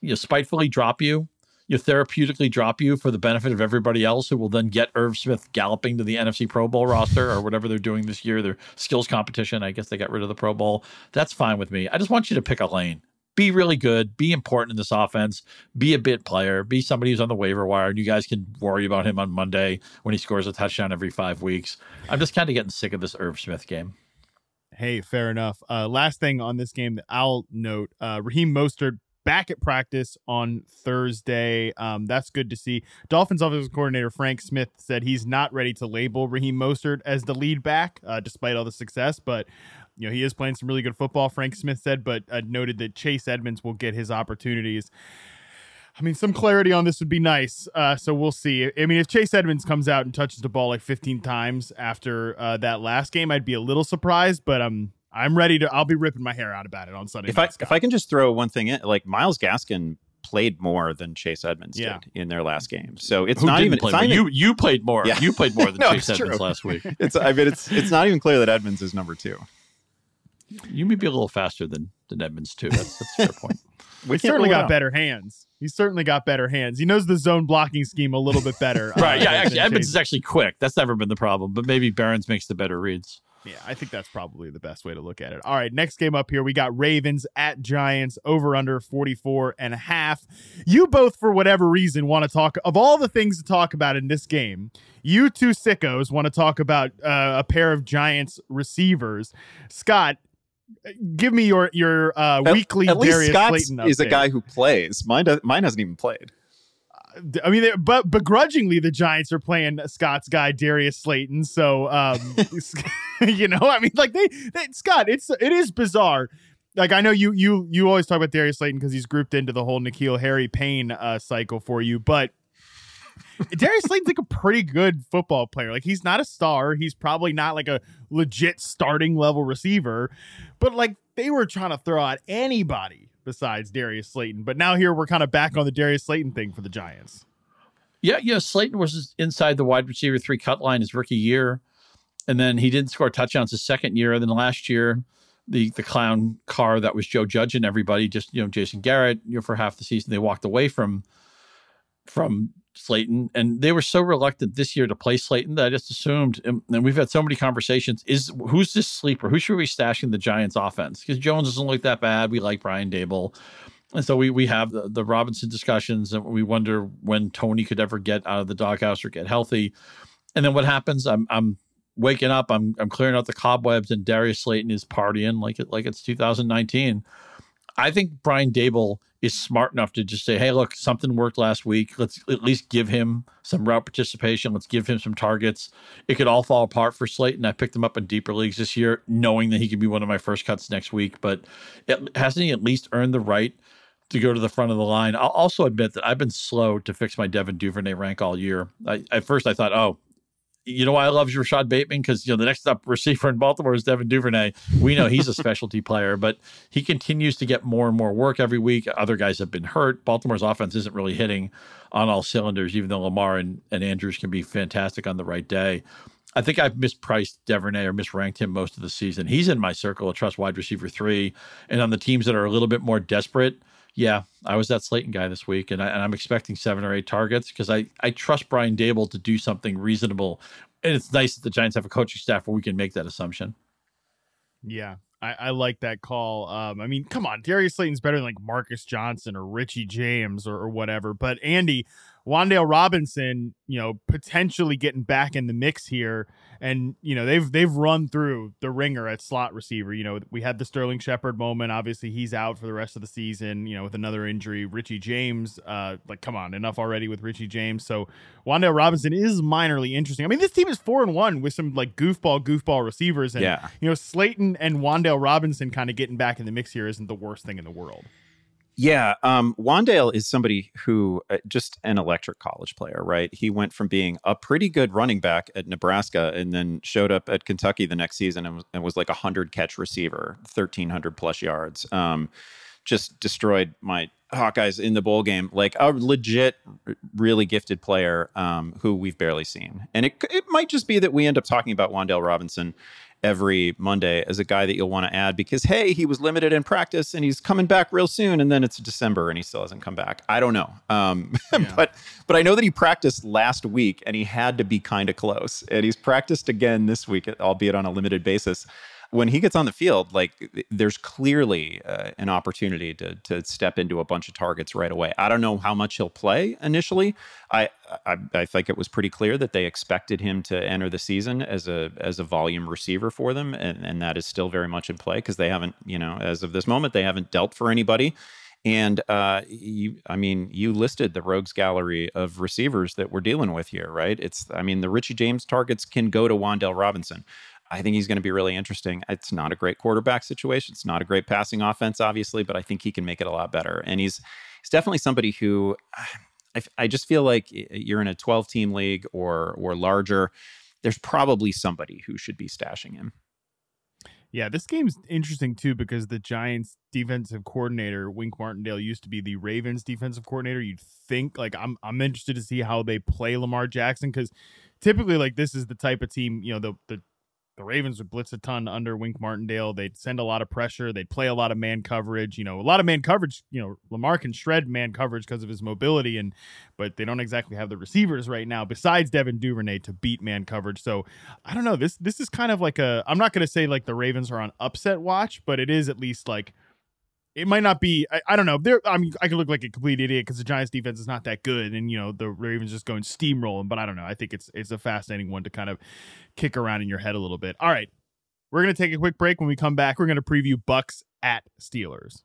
you know, spitefully drop you, you therapeutically drop you for the benefit of everybody else, who will then get Irv Smith galloping to the NFC Pro Bowl roster or whatever they're doing this year, their skills competition. I guess they got rid of the Pro Bowl. That's fine with me. I just want you to pick a lane be really good, be important in this offense, be a bit player, be somebody who's on the waiver wire, and you guys can worry about him on Monday when he scores a touchdown every five weeks. I'm just kind of getting sick of this Irv Smith game. Hey, fair enough. Uh, last thing on this game that I'll note: uh, Raheem Mostert back at practice on Thursday. Um, that's good to see. Dolphins offensive coordinator Frank Smith said he's not ready to label Raheem Mostert as the lead back, uh, despite all the success. But you know, he is playing some really good football, Frank Smith said, but uh, noted that Chase Edmonds will get his opportunities. I mean, some clarity on this would be nice. Uh, so we'll see. I mean, if Chase Edmonds comes out and touches the ball like 15 times after uh, that last game, I'd be a little surprised. But um, I'm ready to. I'll be ripping my hair out about it on Sunday. If I if I can just throw one thing in, like Myles Gaskin played more than Chase Edmonds Yeah. did in their last game. So it's Who not even play it's not even- you you played more. Yeah. You played more than No, Chase Edmonds true. last week. it's I mean it's it's not even clear that Edmonds is number two. You may be a little faster than than Edmonds too. That's that's a fair point. We He's certainly got out. better hands. He's certainly got better hands. He knows the zone blocking scheme a little bit better. uh, right? Yeah, actually, Edmonds Chase. is actually quick. That's never been the problem. But maybe Behrens makes the better reads. Yeah, I think that's probably the best way to look at it. All right, next game up here, we got Ravens at Giants over under 44 and a half. You both, for whatever reason, want to talk of all the things to talk about in this game. You two sickos want to talk about uh, a pair of Giants receivers. Scott, give me your your uh, At- weekly At least Scott's Slayton is a guy who plays. Mine does, mine hasn't even played. I mean, but begrudgingly, the Giants are playing Scott's guy Darius Slayton. So, um, you know, I mean, like they, they, Scott, it's it is bizarre. Like I know you you you always talk about Darius Slayton because he's grouped into the whole Nikhil Harry Payne uh, cycle for you, but Darius Slayton's like a pretty good football player. Like he's not a star. He's probably not like a legit starting level receiver, but like they were trying to throw out anybody besides Darius Slayton. But now here we're kind of back on the Darius Slayton thing for the Giants. Yeah, yeah. Slayton was inside the wide receiver three cut line his rookie year, and then he didn't score touchdowns his second year. And then last year, the the clown car that was Joe Judge and everybody, just you know Jason Garrett, you know for half the season they walked away from from Slayton, and they were so reluctant this year to play Slayton that I just assumed. And, and we've had so many conversations: is who's this sleeper? Who should we stash in the Giants' offense? Because Jones doesn't look that bad. We like Brian Daboll. And so we we have the, the Robinson discussions, and we wonder when Toney could ever get out of the doghouse or get healthy. And then what happens? I'm I'm waking up, I'm I'm clearing out the cobwebs, and Darius Slayton is partying like it like it's 2019. I think Brian Daboll is smart enough to just say, "Hey, look, something worked last week. Let's at least give him some route participation. Let's give him some targets." It could all fall apart for Slayton. I picked him up in deeper leagues this year, knowing that he could be one of my first cuts next week. But it, hasn't he at least earned the right to go to the front of the line? I'll also admit that I've been slow to fix my Devin Duvernay rank all year. I, at first, I thought, "Oh." You know why I love Rashod Bateman? Because you know the next up receiver in Baltimore is Devin Duvernay. We know he's a specialty player, but he continues to get more and more work every week. Other guys have been hurt. Baltimore's offense isn't really hitting on all cylinders, even though Lamar and, and Andrews can be fantastic on the right day. I think I've mispriced Duvernay or misranked him most of the season. He's in my circle of trust wide receiver three. And on the teams that are a little bit more desperate, yeah, I was that Slayton guy this week, and, I, I'm expecting seven or eight targets because I, I trust Brian Daboll to do something reasonable. And it's nice that the Giants have a coaching staff where we can make that assumption. Yeah, I, I like that call. Um, I mean, come on, Darius Slayton's better than like Marcus Johnson or Richie James or, or whatever. But Andy, Wan'Dale Robinson, you know, potentially getting back in the mix here, and you know they've they've run through the ringer at slot receiver. You know, we had the Sterling Shepard moment. Obviously, he's out for the rest of the season. You know, with another injury. Richie James, uh, like come on, enough already with Richie James. So Wan'Dale Robinson is minorly interesting. I mean, this team is four and one with some like goofball goofball receivers, and Yeah. you know, Slayton and Wan'Dale Robinson kind of getting back in the mix here isn't the worst thing in the world. Yeah, um, Wan'Dale is somebody who uh, just an electric college player, right? He went from being a pretty good running back at Nebraska and then showed up at Kentucky the next season and was, and was like a hundred catch receiver, thirteen hundred plus yards. Um, just destroyed my Hawkeyes in the bowl game, like a legit, really gifted player um, who we've barely seen. And it it might just be that we end up talking about Wan'Dale Robinson every Monday as a guy that you'll want to add because hey, he was limited in practice and he's coming back real soon, and then it's December and he still hasn't come back. I don't know, um, but but I know that he practiced last week and he had to be kind of close, and he's practiced again this week, albeit on a limited basis. When he gets on the field, like there's clearly uh, an opportunity to to step into a bunch of targets right away. I don't know how much he'll play initially. I, I I think it was pretty clear that they expected him to enter the season as a as a volume receiver for them, and, and that is still very much in play because they haven't, you know, as of this moment, they haven't dealt for anybody. And uh, you, I mean, you listed the rogues gallery of receivers that we're dealing with here, right? It's, I mean, the Richie James targets can go to Wan'Dale Robinson. I think he's going to be really interesting. It's not a great quarterback situation. It's not a great passing offense, obviously, but I think he can make it a lot better. And he's he's definitely somebody who I, I just feel like you're in a 12 team league or or larger. There's probably somebody who should be stashing him. Yeah, this game's interesting too because the Giants defensive coordinator Wink Martindale used to be the Ravens defensive coordinator. You'd think like I'm I'm interested to see how they play Lamar Jackson because typically like this is the type of team you know the the the Ravens would blitz a ton under Wink Martindale. They'd send a lot of pressure. They'd play a lot of man coverage. You know, a lot of man coverage. You know, Lamar can shred man coverage because of his mobility, and but they don't exactly have the receivers right now besides Devin Duvernay to beat man coverage. So I don't know. This this is kind of like a. I'm not going to say like the Ravens are on upset watch, but it is at least like it might not be. I, I don't know. There, I mean, I could look like a complete idiot because the Giants' defense is not that good, and you know the Ravens just going steamrolling. But I don't know. I think it's it's a fascinating one to kind of kick around in your head a little bit. All right, we're gonna take a quick break. When we come back, we're gonna preview Bucks at Steelers.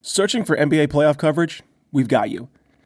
Searching for NBA playoff coverage? We've got you.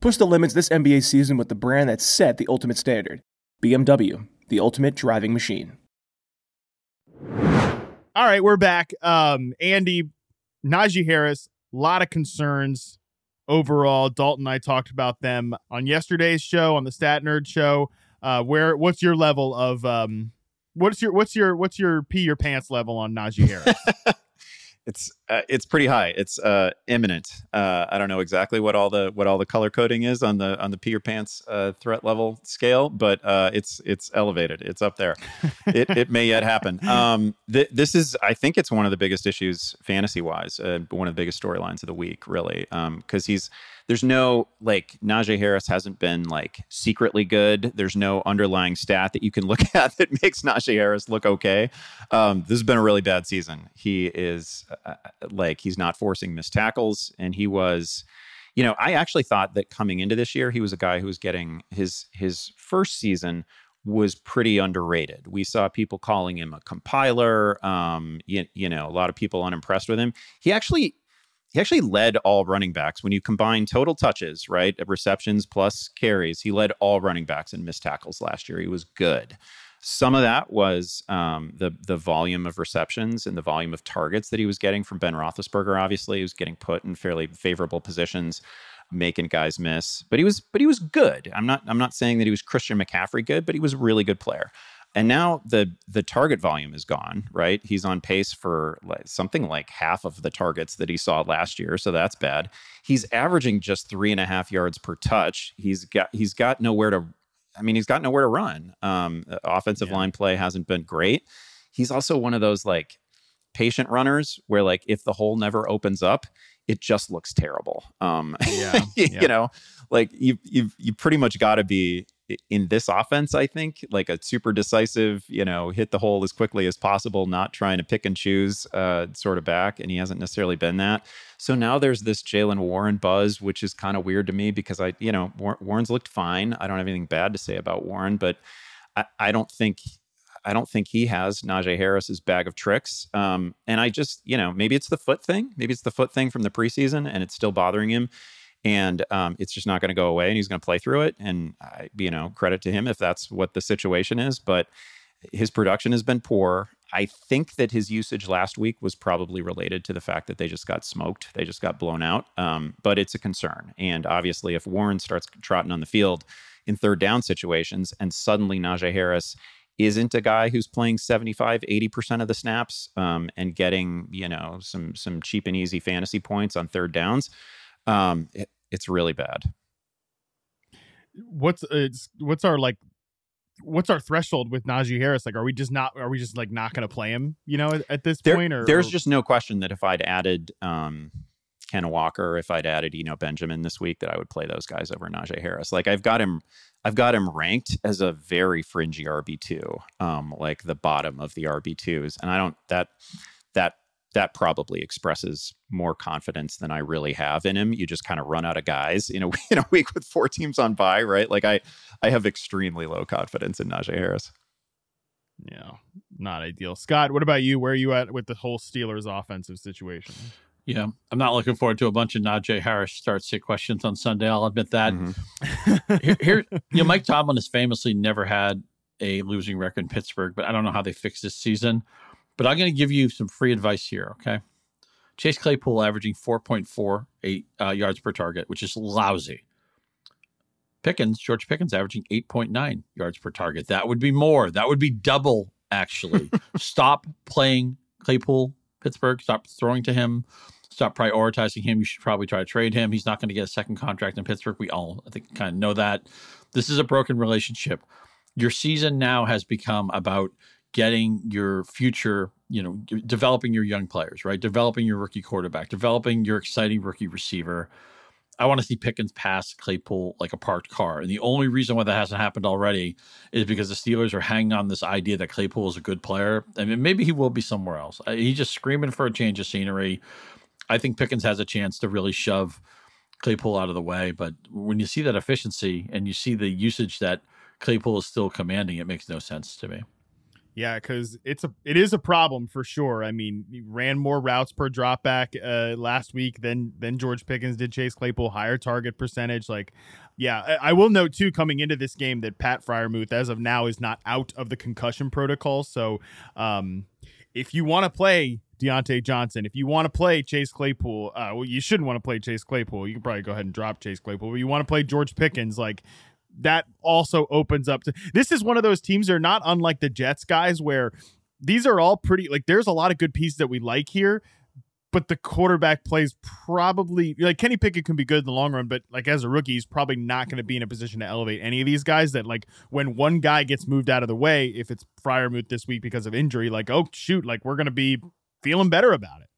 Push the limits this NBA season with the brand that set the ultimate standard BMW, the ultimate driving machine. All right, we're back. Um, Andy, Najee Harris, a lot of concerns overall. Dalton and I talked about them on yesterday's show, on the Stat Nerd show. Uh, where what's your level of um, what's your what's your what's your pee your pants level on Najee Harris? it's uh, it's pretty high. It's uh, imminent. Uh, I don't know exactly what all the what all the color coding is on the on the pee your pants uh, threat level scale, but uh, it's it's elevated. It's up there. it it may yet happen. Um, th- this is I think it's one of the biggest issues fantasy wise. Uh, one of the biggest storylines of the week, really, because um, he's there's no like Najee Harris hasn't been like secretly good. There's no underlying stat that you can look at that makes Najee Harris look okay. Um, this has been a really bad season. He is uh, like he's not forcing missed tackles, and he was. You know, I actually thought that coming into this year, he was a guy who was getting his his first season was pretty underrated. We saw people calling him a compiler. Um, you, you know, a lot of people unimpressed with him. He actually he actually led all running backs when you combine total touches, right? Receptions plus carries. He led all running backs in missed tackles last year. He was good. Some of that was um, the the volume of receptions and the volume of targets that he was getting from Ben Roethlisberger. Obviously, he was getting put in fairly favorable positions, making guys miss. But he was but he was good. I'm not I'm not saying that he was Christian McCaffrey good, but he was a really good player. And now the the target volume is gone, right? He's on pace for something like half of the targets that he saw last year, so that's bad. He's averaging just three and a half yards per touch. He's got he's got nowhere to. I mean, he's got nowhere to run. Um, offensive yeah. line play hasn't been great. He's also one of those like patient runners where like if the hole never opens up, it just looks terrible. Um, yeah, you, yeah. you know, like you you you pretty much got to be in this offense, I think, like a super decisive, you know, hit the hole as quickly as possible, not trying to pick and choose uh, sort of back. And he hasn't necessarily been that. So now there's this Jaylen Warren buzz, which is kind of weird to me because I, you know, Warren's looked fine. I don't have anything bad to say about Warren, but I, I don't think. I don't think he has Najee Harris's bag of tricks. Um, and I just, you know, maybe it's the foot thing. Maybe it's the foot thing from the preseason and it's still bothering him. And um, it's just not going to go away and he's going to play through it. And I, you know credit to him if that's what the situation is but his production has been poor. I think that his usage last week was probably related to the fact that they just got smoked. They just got blown out. Um, but it's a concern. And obviously if warren starts trotting on the field in third down situations and suddenly najee harris isn't a guy who's playing 75 80% of the snaps um, and getting you know some some cheap and easy fantasy points on third downs um, it, it's really bad. What's it's what's our like what's our threshold with Najee Harris? Like, are we just not? Are we just like not going to play him? You know, at, at this there, point, or there's or... just no question that if I'd added um, Ken Walker, if I'd added Eno Benjamin this week, that I would play those guys over Najee Harris. Like, I've got him, I've got him ranked as a very fringy RB two, um, like the bottom of the RB twos, and I don't that that that probably expresses more confidence than I really have in him. You just kind of run out of guys in a in a week with four teams on bye, right? Like I I have extremely low confidence in Najee Harris. Yeah, not ideal. Scott, what about you? Where are you at with the whole Steelers offensive situation? Yeah, I'm not looking forward to a bunch of Najee Harris start sit questions on Sunday. I'll admit that. Mm-hmm. here, here, you know, Mike Tomlin has famously never had a losing record in Pittsburgh, but I don't know how they fix this season. But I'm going to give you some free advice here, okay? Chase Claypool averaging 4.48 uh, yards per target, which is lousy. Pickens, George Pickens, averaging 8.9 yards per target. That would be more. That would be double, actually. Stop playing Claypool, Pittsburgh. Stop throwing to him. Stop prioritizing him. You should probably try to trade him. He's not going to get a second contract in Pittsburgh. We all, I think, kind of know that. This is a broken relationship. Your season now has become about getting your future, you know, developing your young players, right? Developing your rookie quarterback, developing your exciting rookie receiver I want to see Pickens pass Claypool like a parked car. And the only reason why that hasn't happened already is because the Steelers are hanging on this idea that Claypool is a good player. I mean, maybe he will be somewhere else. He's just screaming for a change of scenery. I think Pickens has a chance to really shove Claypool out of the way. But when you see that efficiency and you see the usage that Claypool is still commanding, it makes no sense to me. Yeah, because it's a it is a problem for sure. I mean, he ran more routes per dropback uh, last week than than George Pickens did. Chase Claypool higher target percentage. Like, yeah, I, I will note too coming into this game that Pat Freiermuth, as of now, is not out of the concussion protocol. So, um, if you want to play Diontae Johnson. If you want to play Chase Claypool, uh, well, you shouldn't want to play Chase Claypool. You can probably go ahead and drop Chase Claypool. But you want to play George Pickens, like that also opens up to this is one of those teams that are not unlike the Jets guys where these are all pretty like there's a lot of good pieces that we like here but the quarterback plays probably like Kenny Pickett can be good in the long run, but like as a rookie, he's probably not going to be in a position to elevate any of these guys. That like when one guy gets moved out of the way, if it's Freiermuth this week because of injury, like oh shoot, like we're going to be feeling better about it.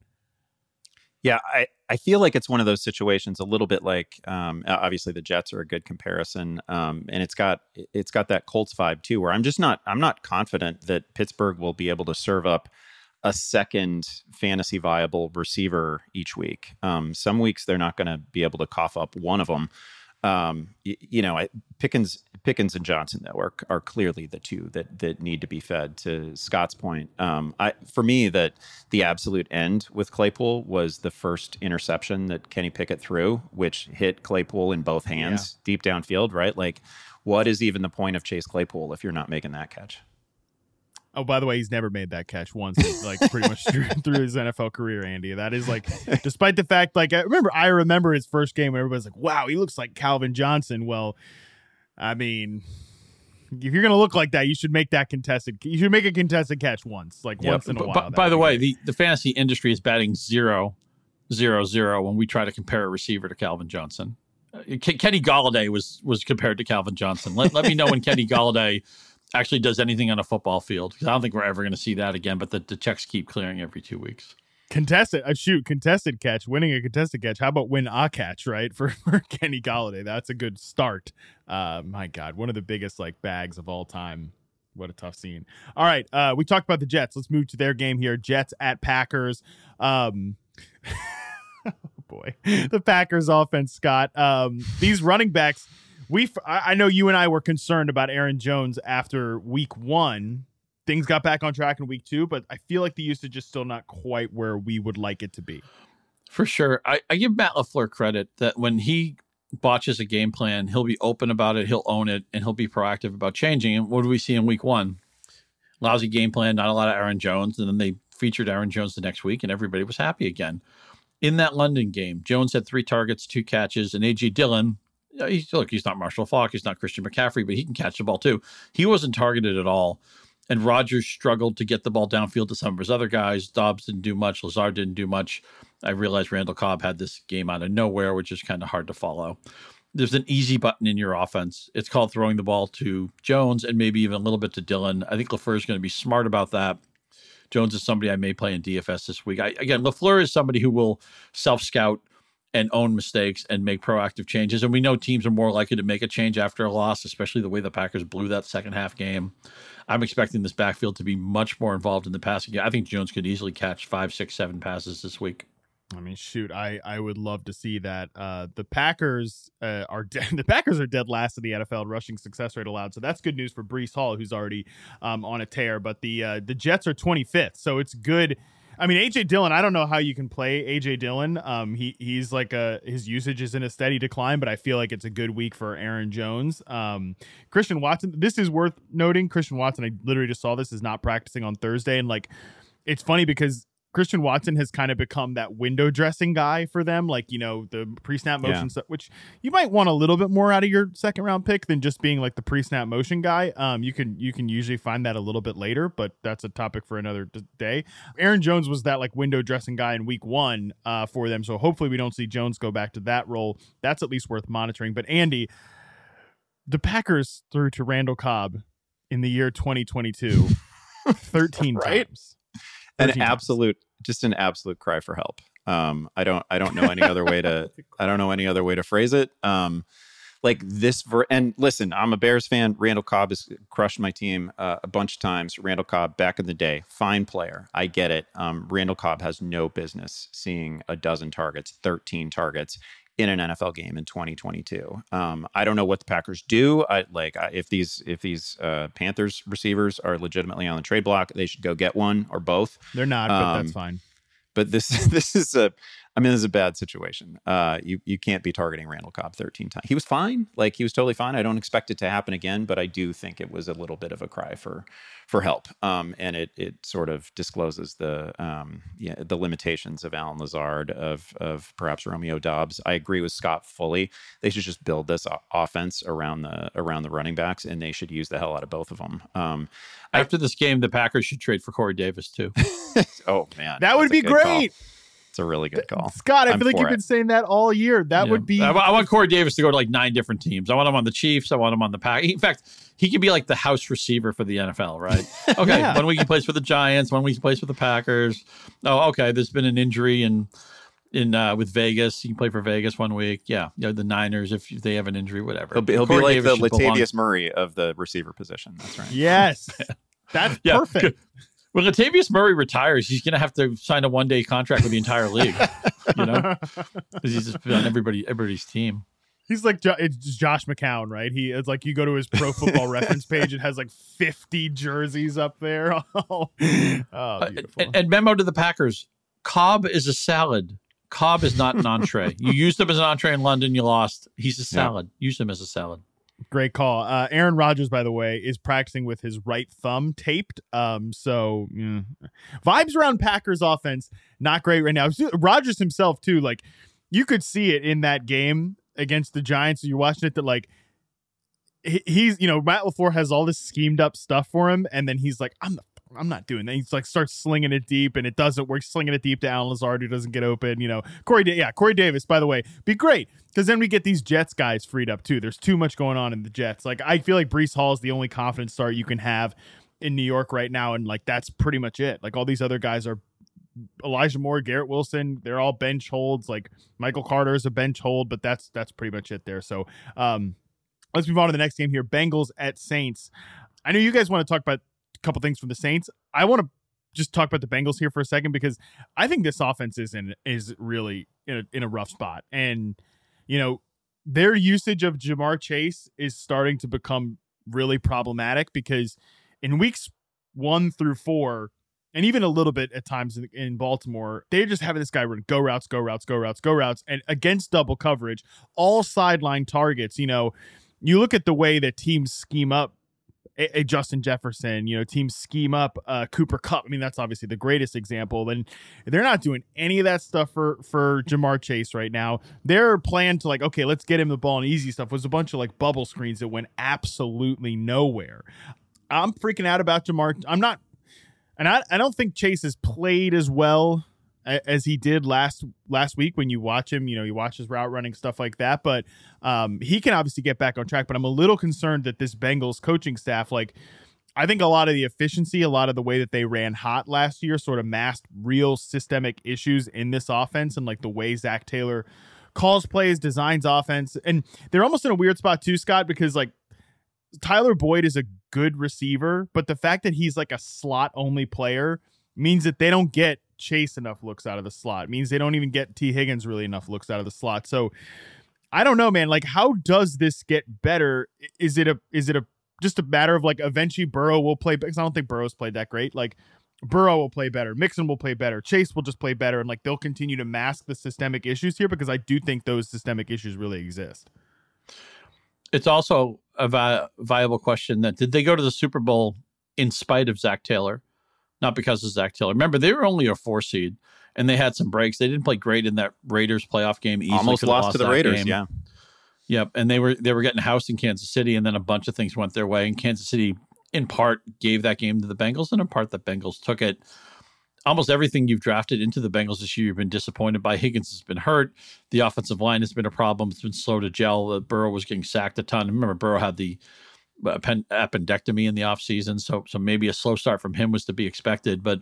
Yeah, I, I feel like it's one of those situations a little bit like um, obviously the Jets are a good comparison, um, and it's got it's got that Colts vibe too, where I'm just not I'm not confident that Pittsburgh will be able to serve up a second fantasy viable receiver each week. Um, some weeks they're not going to be able to cough up one of them um, you, you know, I, Pickens, Pickens and Johnson though are, are clearly the two that that need to be fed. To Scott's point, um, I for me that the absolute end with Claypool was the first interception that Kenny Pickett threw, which hit Claypool in both hands yeah. deep downfield. Right, like what is even the point of Chase Claypool if you're not making that catch? Oh, by the way, he's never made that catch once, like pretty much through, through, his NFL career, Andy. That is like, despite the fact, like, I remember, I remember his first game when everybody's like, wow, he looks like Calvin Johnson. Well, I mean, if you're going to look like that, you should make that contested. You should make a contested catch once, like yep. once in a while. by the way, the, the fantasy industry is batting zero, zero, zero when we try to compare a receiver to Calvin Johnson. Uh, Kenny Golladay was was compared to Calvin Johnson. Let, let me know when Kenny Golladay actually does anything on a football field because I don't think we're ever going to see that again. But the, the checks keep clearing every two weeks. Contested, uh, shoot, contested catch, winning a contested catch. How about win a catch, right? For, for Kenny Golladay. That's a good start. Uh, my God, one of the biggest like bags of all time. What a tough scene. All right. Uh, we talked about the Jets. Let's move to their game here. Jets at Packers. Um, oh boy. The Packers offense, Scott. Um, these running backs we I know you and I were concerned about Aaron Jones after week one. Things got back on track in week two, but I feel like the usage is still not quite where we would like it to be. For sure. I, I give Matt LaFleur credit that when he botches a game plan, he'll be open about it, he'll own it, and he'll be proactive about changing. And what do we see in week one? Lousy game plan, not a lot of Aaron Jones. And then they featured Aaron Jones the next week, and everybody was happy again. In that London game, Jones had three targets, two catches, and A.J. Dillon he's, look, he's not Marshall Faulk, he's not Christian McCaffrey, but he can catch the ball too. He wasn't targeted at all. And Rodgers struggled to get the ball downfield to some of his other guys. Doubs didn't do much. Lazard didn't do much. I realized Randall Cobb had this game out of nowhere, which is kind of hard to follow. There's an easy button in your offense. It's called throwing the ball to Jones and maybe even a little bit to Dillon. I think LaFleur is going to be smart about that. Jones is somebody I may play in DFS this week. I, again, LaFleur is somebody who will self scout and own mistakes and make proactive changes. And we know teams are more likely to make a change after a loss, especially the way the Packers blew that second half game. I'm expecting this backfield to be much more involved in the passing game. I think Jones could easily catch five, six, seven passes this week. I mean, shoot, I I would love to see that. Uh, the Packers uh, are dead. The Packers are dead last in the NFL rushing success rate allowed, so that's good news for Breece Hall, who's already um, on a tear. But the uh, the Jets are 25th, so it's good. I mean, AJ Dillon. I don't know how you can play AJ Dillon. Um, he he's like a his usage is in a steady decline, but I feel like it's a good week for Aaron Jones. Um, Christian Watson. This is worth noting. Christian Watson. I literally just saw this is not practicing on Thursday, and like, it's funny because Christian Watson has kind of become that window dressing guy for them, like you know the pre-snap motion Yeah. stuff, which you might want a little bit more out of your second round pick than just being like the pre-snap motion guy. Um, you can you can usually find that a little bit later, but that's a topic for another d- day. Aaron Jones was that like window dressing guy in week one uh, for them, so hopefully we don't see Jones go back to that role. That's at least worth monitoring. But Andy, the Packers threw to Randall Cobb in the year 2022 13 Right? times. An 13 times. absolute just an absolute cry for help. Um i don't i don't know any other way to i don't know any other way to phrase it. Um like this ver- and listen i'm a bears fan. Randall cobb has crushed my team uh, a bunch of times. Randall cobb back in the day fine player. I get it. Um randall cobb has no business seeing a dozen targets 13 targets in an NFL game in 2022. Um, I don't know what the Packers do. I like I, if these if these uh, Panthers receivers are legitimately on the trade block, they should go get one or both They're not, but that's Um, fine. but this this is a I mean this is a bad situation. Uh you you can't be targeting Randall Cobb 13 times. He was fine. Like he was totally fine. I don't expect it to happen again, but I do think it was a little bit of a cry for for help. Um and it it sort of discloses the um yeah the limitations of Allen Lazard of of perhaps Romeo Doubs. I agree with Scott fully. They should just build this o- offense around the around the running backs and they should use the hell out of both of them. Um After this game, the Packers should trade for Corey Davis too. oh man. That would that's be great. call. Great. It's a really good call. Scott, I I'm feel like you've it. been saying that all year. That Yeah. would be. I, I want Corey Davis to go to like nine different teams. I want him on the Chiefs. I want him on the Pack. In fact, he could be like the house receiver for the NFL, right? Okay, Yeah. one week he plays for the Giants, one week he plays for the Packers. Oh, okay. There's been an injury in in uh, with Vegas. He can play for Vegas one week. Yeah, you know, the Niners if they have an injury, whatever. He'll be, he'll be like Davis the should belong- Latavius Murray of the receiver position. That's right. Yes. That's Yeah. perfect. When Latavius Murray retires, he's going to have to sign a one day contract with the entire league. you know, because he's just on everybody everybody's team. He's like Jo- it's Josh McCown, right? He it's like you go to his Pro Football Reference page. It has like fifty jerseys up there. oh, Uh, and, and memo to the Packers: Cobb is a salad. Cobb is not an entree. you used him as an entree in London, you lost. He's a salad. Use him as a salad. Great call. Uh, Aaron Rodgers, by the way, is practicing with his right thumb taped. Um, so vibes around Packers offense not great right now. Rodgers himself too. Like you could see it in that game against the Giants. You're watching it that like he's you know Matt Lafleur has all this schemed up stuff for him, and then he's like, I'm the I'm not doing that. He's like starts slinging it deep, and it doesn't work. Slinging it deep to Allen Lazard, who doesn't get open. You know, Corey. Yeah, Corey Davis. By the way, be great because then we get these Jets guys freed up too. There's too much going on in the Jets. Like I feel like Breece Hall is the only confident start you can have in New York right now, and like that's pretty much it. Like all these other guys are Elijah Moore, Garrett Wilson, they're all bench holds. Like Michael Carter is a bench hold, but that's that's pretty much it there. So um let's move on to the next game here. Bengals at Saints. I know you guys want to talk about couple things from the Saints. I want to just talk about the Bengals here for a second because I think this offense is in is really in a in a rough spot. And you know, their usage of Ja'Marr Chase is starting to become really problematic because in weeks 1 through 4 and even a little bit at times in, in Baltimore, they're just having this guy run go routes, go routes, go routes, go routes, and against double coverage, all sideline targets. You know, you look at the way that teams scheme up a, a Justin Jefferson, you know, teams scheme up uh, Cooper Kupp. I mean, that's obviously the greatest example. And they're not doing any of that stuff for for Ja'Marr Chase right now. Their plan to like, okay, let's get him the ball and easy stuff was a bunch of like bubble screens that went absolutely nowhere. I'm freaking out about Ja'Marr. I'm not, and I, I don't think Chase has played as well as he did last last week when you watch him you know you watch his route running stuff like that. But um he can obviously get back on track but i'm a little concerned that this bengals coaching staff like i think a lot of the efficiency a lot of the way that they ran hot last year sort of masked real systemic issues in this offense and like the way zac taylor calls plays, designs offense, and they're almost in a weird spot too, Scott, because like Tyler Boyd is a good receiver, but the fact that he's like a slot only player means that they don't get Chase enough looks out of the slot. It means they don't even get Tee Higgins really enough looks out of the slot. So I don't know, man. Like, how does this get better? Is it a is it a just a matter of like eventually Burrow will play because I don't think Burrow's played that great. Like Burrow will play better, Mixon will play better, Chase will just play better, and like they'll continue to mask the systemic issues here because I do think those systemic issues really exist. It's also a vi- viable question that did they go to the Super Bowl in spite of Zac Taylor, not because of Zach Taylor? Remember, they were only a four seed and they had some breaks. They didn't play great in that Raiders playoff game. Easily Almost lost, lost, to the Raiders. Game. Yeah. Yep, and they were they were getting housed in Kansas City, and then a bunch of things went their way. And Kansas City, in part, gave that game to the Bengals, and in part, the Bengals took it. Almost everything you've drafted into the Bengals this year, you've been disappointed by. Higgins has been hurt. The offensive line has been a problem. It's been slow to gel. Uh, Burrow was getting sacked a ton. Remember, Burrow had the uh, appendectomy in the offseason, so so maybe a slow start from him was to be expected. But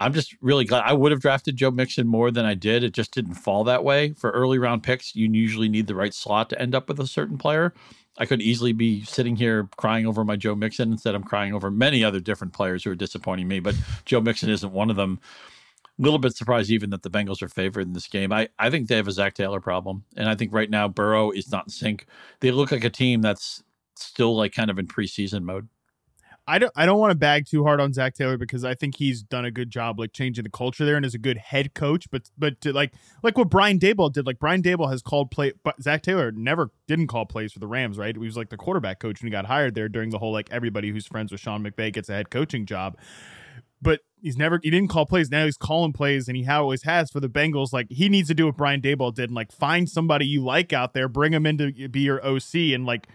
I'm just really glad I would have drafted Joe Mixon more than I did. It just didn't fall that way. For early round picks, you usually need the right slot to end up with a certain player. I could easily be sitting here crying over my Joe Mixon instead I'm crying over many other different players who are disappointing me, but Joe Mixon isn't one of them. A little bit surprised even that the Bengals are favored in this game. I, I think they have a Zac Taylor problem. And I think right now Burrow is not in sync. They look like a team that's still like kind of in preseason mode. I don't I don't want to bag too hard on Zac Taylor because I think he's done a good job like changing the culture there and is a good head coach. But but to, like like what Brian Daboll did, like Brian Daboll has called play, but Zac Taylor never didn't call plays for the Rams, right? He was like the quarterback coach when he got hired there during the whole like everybody who's friends with Sean McVay gets a head coaching job. But he's never he didn't call plays. Now he's calling plays and he always has for the Bengals. Like he needs to do what Brian Daboll did and like find somebody you like out there, bring him in to be your OC and like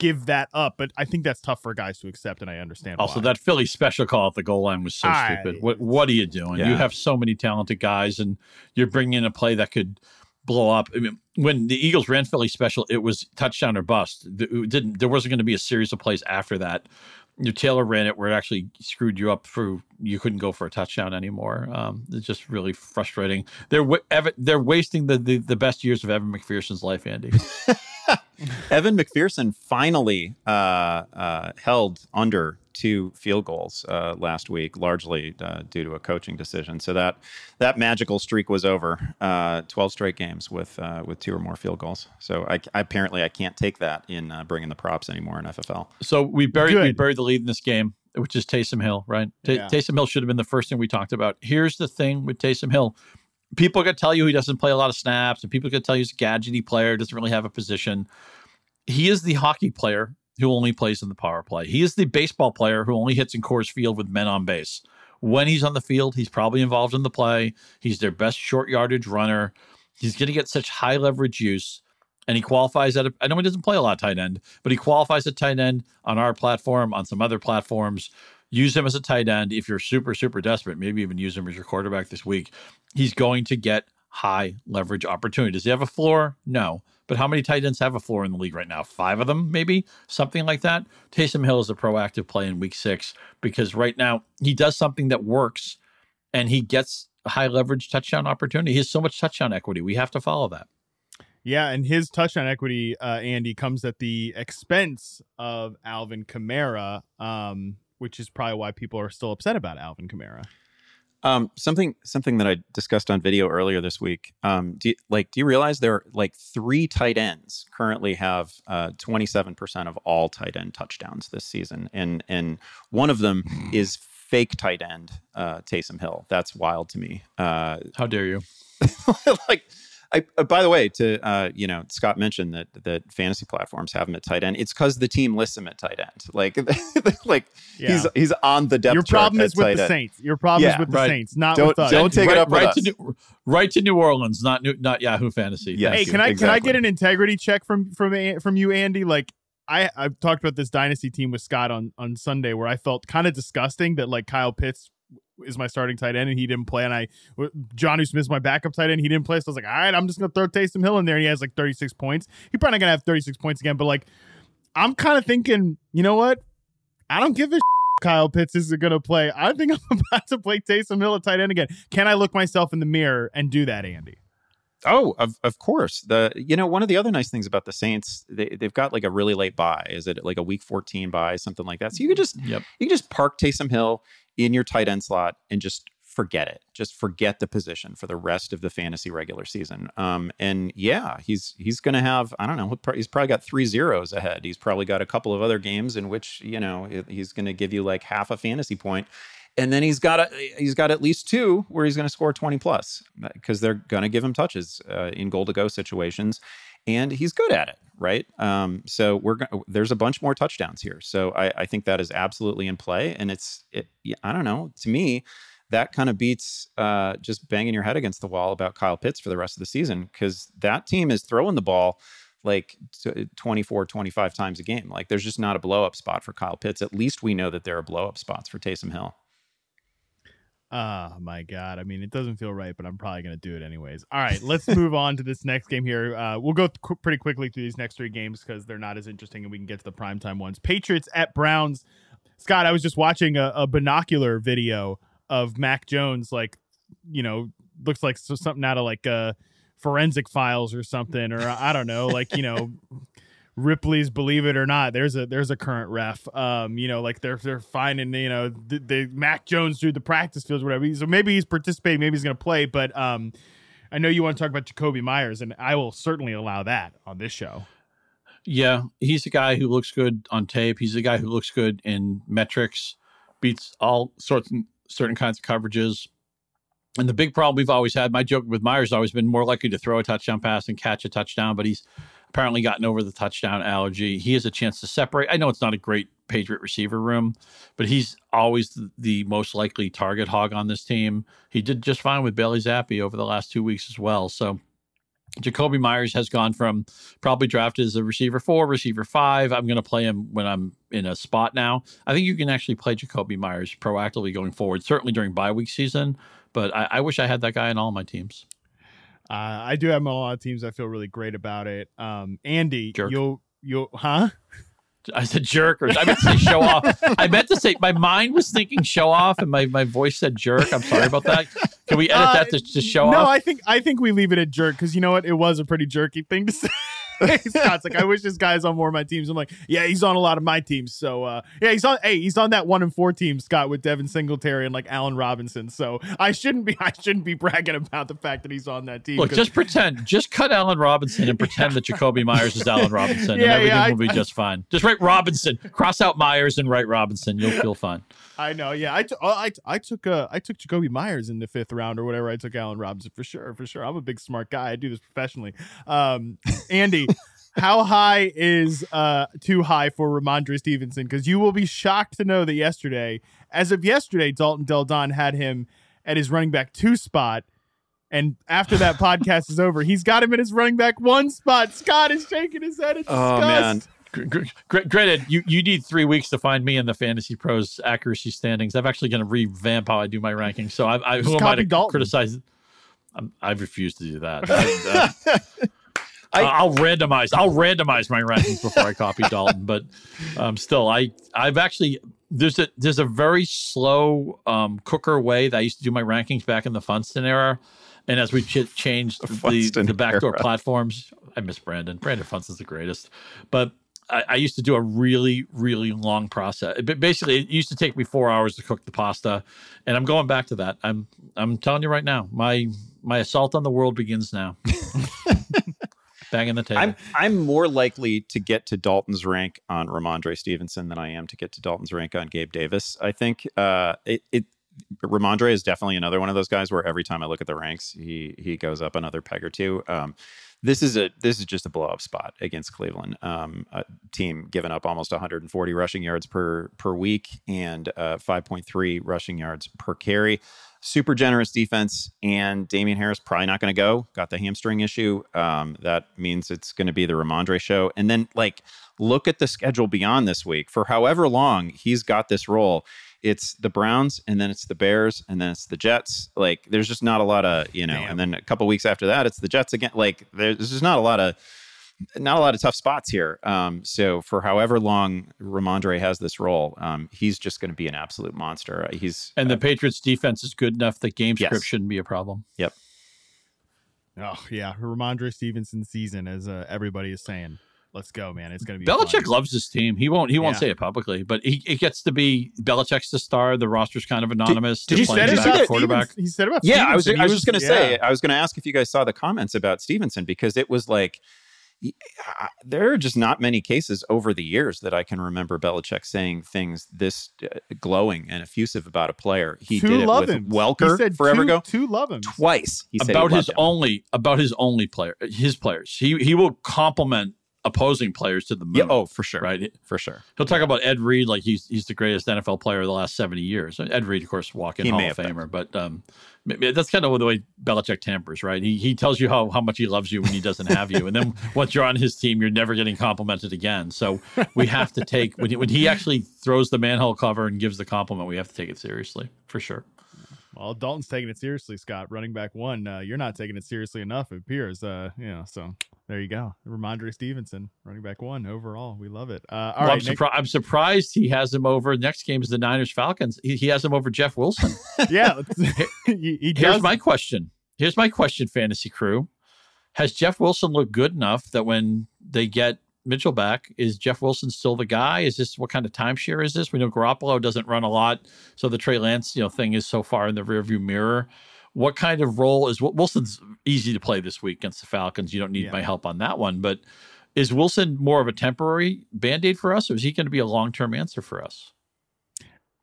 give that up. But I think that's tough for guys to accept, and I understand. Also, why. that Philly special call at the goal line was so I, stupid. What What are you doing? Yeah. You have so many talented guys, and you're bringing in a play that could blow up. I mean, when the Eagles ran Philly special, it was touchdown or bust. It didn't there wasn't going to be a series of plays after that. Your Taylor ran it where it actually screwed you up for you couldn't go for a touchdown anymore. Um, it's just really frustrating. They're Evan, they're wasting the, the, the best years of Evan McPherson's life, Andy. Evan McPherson finally uh, uh, held under two field goals uh, last week, largely uh, due to a coaching decision. So that that magical streak was over. Uh, Twelve straight games with uh, with two or more field goals. So I, I, apparently I can't take that in bringing the props anymore in FFL. So we buried Good. we buried the lead in this game, which is Taysom Hill, right? T- yeah. Taysom Hill should have been the first thing we talked about. Here's the thing with Taysom Hill people could tell you he doesn't play a lot of snaps, and people could tell you he's a gadgety player, doesn't really have a position. He is the hockey player who only plays in the power play. He is the baseball player who only hits in Coors Field with men on base. When he's on the field, he's probably involved in the play. He's their best short yardage runner. He's going to get such high leverage use. And he qualifies at, a, I know he doesn't play a lot tight end, but he qualifies at tight end on our platform, on some other platforms use him as a tight end. If you're super, super desperate, maybe even use him as your quarterback this week. He's going to get high leverage opportunity. Does he have a floor? No. But how many tight ends have a floor in the league right now? Five of them, maybe something like that. Taysom Hill is a proactive play in week six because right now he does something that works and he gets a high leverage touchdown opportunity. He has so much touchdown equity. We have to follow that. Yeah, and his touchdown equity, uh, Andy, comes at the expense of Alvin Kamara. Um, which is probably why people are still upset about Alvin Kamara. Um, something something that I discussed on video earlier this week. Um, do you, like do you realize there are like three tight ends currently have uh, twenty seven percent of all tight end touchdowns this season, and and one of them is fake tight end uh, Taysom Hill. That's wild to me. Uh, How dare you? like I, uh, by the way, to uh, you know, Scott mentioned that that fantasy platforms have him at tight end. It's because the team lists him at tight end. Like, like yeah. he's he's on the depth. Your problem is with the end. Saints. Your problem yeah, is with right. the Saints, not don't, with us. Don't take right, it up right to New, right to New Orleans, not New, not Yahoo Fantasy. Yes, hey, can I exactly. can I get an integrity check from from from you, Andy? Like, I I've talked about this dynasty team with Scott on on Sunday where I felt kind of disgusting that like Kyle Pitts is my starting tight end and he didn't play. And I, Jonnu Smith's my backup tight end. He didn't play. So I was like, all right, I'm just going to throw Taysom Hill in there. And he has like 36 points. He probably not going to have 36 points again. But like, I'm kind of thinking, you know what? I don't give a Kyle Pitts is going to play. I think I'm about to play Taysom Hill at tight end again. Can I look myself in the mirror and do that, Andy? Oh, of of course. The you know one of the other nice things about the Saints, they they've got like a really late bye. Is it like a week fourteen bye, something like that? So you could mm-hmm. just Yep. you can just park Taysom Hill in your tight end slot and just forget it. Just forget the position for the rest of the fantasy regular season. Um, and yeah, he's he's going to have I don't know. He's probably got three zeros ahead. He's probably got a couple of other games in which you know he's going to give you like half a fantasy point. And then he's got a, he's got at least two where he's going to score 20 plus because they're going to give him touches uh, in goal to go situations and he's good at it right? Um, so we're go- there's a bunch more touchdowns here. So I, I think that is absolutely in play and it's it, i don't know. To me that kind of beats uh, just banging your head against the wall about kyle pitts for the rest of the season because that team is throwing the ball like t- 24 25 times a game. Like there's just not a blow up spot for kyle pitts. At least we know that there are blow up spots for taysom hill Oh my god! I mean, it doesn't feel right, but I'm probably gonna do it anyways. All right, let's move on to this next game here. Uh, we'll go qu- pretty quickly through these next three games because they're not as interesting, and we can get to the primetime ones. Patriots at Browns. Scott, I was just watching a, a binocular video of Mac Jones, like you know, looks like something out of like uh, forensic files or something, or I don't know, like you know. Ripley's Believe It or Not. There's a there's a current ref. Um, you know, like they're they're finding you know the, the Mac Jones through the practice fields, whatever. So maybe he's participating, maybe he's to play. But um, I know you want to talk about Jakobi Meyers, and I will certainly allow that on this show. Yeah, he's a guy who looks good on tape. He's a guy who looks good in metrics, beats all sorts and certain kinds of coverages. And the big problem we've always had, my joke with Meyers has always been more likely to throw a touchdown pass and catch a touchdown, but he's apparently gotten over the touchdown allergy. He has a chance to separate. I know it's not a great Patriot receiver room, but he's always the, most likely target hog on this team. He did just fine with Bailey Zappe over the last two weeks as well. So Jakobi Meyers has gone from probably drafted as a receiver four, receiver five. I'm going to play him when I'm in a spot now. I think you can actually play Jakobi Meyers proactively going forward, certainly during bye week season. But I, I wish I had that guy in all my teams. Uh, I do have him on a lot of teams. I feel really great about it. Um, Andy, Jerk. you'll you'll huh? I said jerk, or I meant to say show off. I meant to say my mind was thinking show off, and my, my voice said jerk. I'm sorry about that. Can we edit Uh, that to, to show no, off? No, I think I think we leave it at jerk because you know what? It was a pretty jerky thing to say. Scott's like, I wish this guy's on more of my teams. I'm like, yeah, he's on a lot of my teams. So uh, yeah, he's on. Hey, he's on that one and four team, Scott, with Devin Singletary and like Allen Robinson. So I shouldn't be I shouldn't be bragging about the fact that he's on that team. Look, just pretend. Just cut Allen Robinson and pretend that Jakobi Meyers is Allen Robinson, and Yeah, everything yeah, I- will be I- just fine. Just write Robinson, cross out Meyers, and write Robinson. You'll feel fine. I know. Yeah, I, t- I, I took uh, I took Jakobi Meyers in the fifth round or whatever. I took Allen Robinson for sure, for sure. I'm a big smart guy. I do this professionally. Um, Andy, how high is uh too high for Rhamondre Stevenson? Because you will be shocked to know that yesterday, as of yesterday, Dalton Del Don had him at his running back two spot. And after that podcast is over, he's got him in his running back one spot. Scott is shaking his head. in Oh, man. Gr- gr- gr- Granted, you, you need three weeks to find me in the Fantasy Pros accuracy standings. I'm actually going to revamp how I do my rankings. So I, I who Just am I to Dalton. criticize? I'm, I've refused to do that. I, uh, I- I'll randomize. I'll randomize my rankings before I copy Dalton. But um, still, I I've actually there's a there's a very slow um, cooker way that I used to do my rankings back in the Funston era. And as we ch- changed the, Funston the backdoor era. platforms, I miss Brandon. Brandon Funston's the greatest. But I, I used to do a really, really long process. But basically, it used to take me four hours to cook the pasta, and I'm going back to that. I'm I'm telling you right now, my my assault on the world begins now. The table. I'm I'm more likely to get to Dalton's rank on Rhamondre Stevenson than I am to get to Dalton's rank on Gabe Davis. I think uh, it, it Rhamondre is definitely another one of those guys where every time I look at the ranks, he he goes up another peg or two. Um, this is a this is just a blow up spot against Cleveland, um, a team giving up almost 140 rushing yards per per week and uh, 5.3 rushing yards per carry. Super generous defense, and Damien Harris probably not going to go. Got the hamstring issue. Um, that means it's going to be the Rhamondre show. And then, like, look at the schedule beyond this week. For however long he's got this role, it's the Browns, and then it's the Bears, and then it's the Jets. Like, there's just not a lot of you know. And then a couple weeks after that, it's the Jets again. Like, there's just not a lot of not a lot of tough spots here. Um, so for however long Rhamondre has this role, um, he's just going to be an absolute monster. Uh, He's and the Patriots defense is good enough that game Yes. script shouldn't be a problem. Yep. Oh yeah, Rhamondre Stevenson season, as uh, everybody is saying. Let's go, man! It's gonna be. Belichick fun. loves his team. He won't. He won't Yeah. say it publicly, but he it gets to be Belichick's the star. The roster's kind of anonymous. did They're you say his that? backup quarterback? He said about Yeah, I was. I he was just going to say. I was going to ask if you guys saw the comments about Stevenson because it was like y- I- there are just not many cases over the years that I can remember Belichick saying things this uh, glowing and effusive about a player. He two did it love with him. Welker he said forever two, ago. Two love him. Twice he said about he his him. only about his only player his players. He he will compliment opposing players to the moon. Yeah, oh, for sure, right. for sure. He'll talk about Ed Reed like he's he's the greatest NFL player of the last seventy years. Ed Reed, of course, walk in Hall of have been. Famer, but um, that's kind of the way Belichick tampers, right? He he tells you how how much he loves you when he doesn't have you, and then once you're on his team, you're never getting complimented again. So we have to take when he, when he actually throws the manhole cover and gives the compliment, we have to take it seriously for sure. Well, Dalton's taking it seriously, Scott. Running back one, uh, you're not taking it seriously enough. It appears, uh, you know. So there you go. Rhamondre Stevenson, running back one overall. We love it. Uh, all Well, right, I'm, Nick- surpri- I'm surprised he has him over. Next game is the Niners Falcons. He, he has him over Jeff Wilson. yeah. he, he Here's my question. Here's my question, fantasy crew. Has Jeff Wilson looked good enough that when they get Mitchell back, is Jeff Wilson still the guy? Is this what kind of timeshare is this? We know Garoppolo doesn't run a lot, so the Trey Lance you know thing is so far in the rearview mirror. What kind of role is Wilson's easy to play this week against the Falcons? You don't need Yeah. my help on that one, but is Wilson more of a temporary band aid for us, or is he going to be a long term answer for us?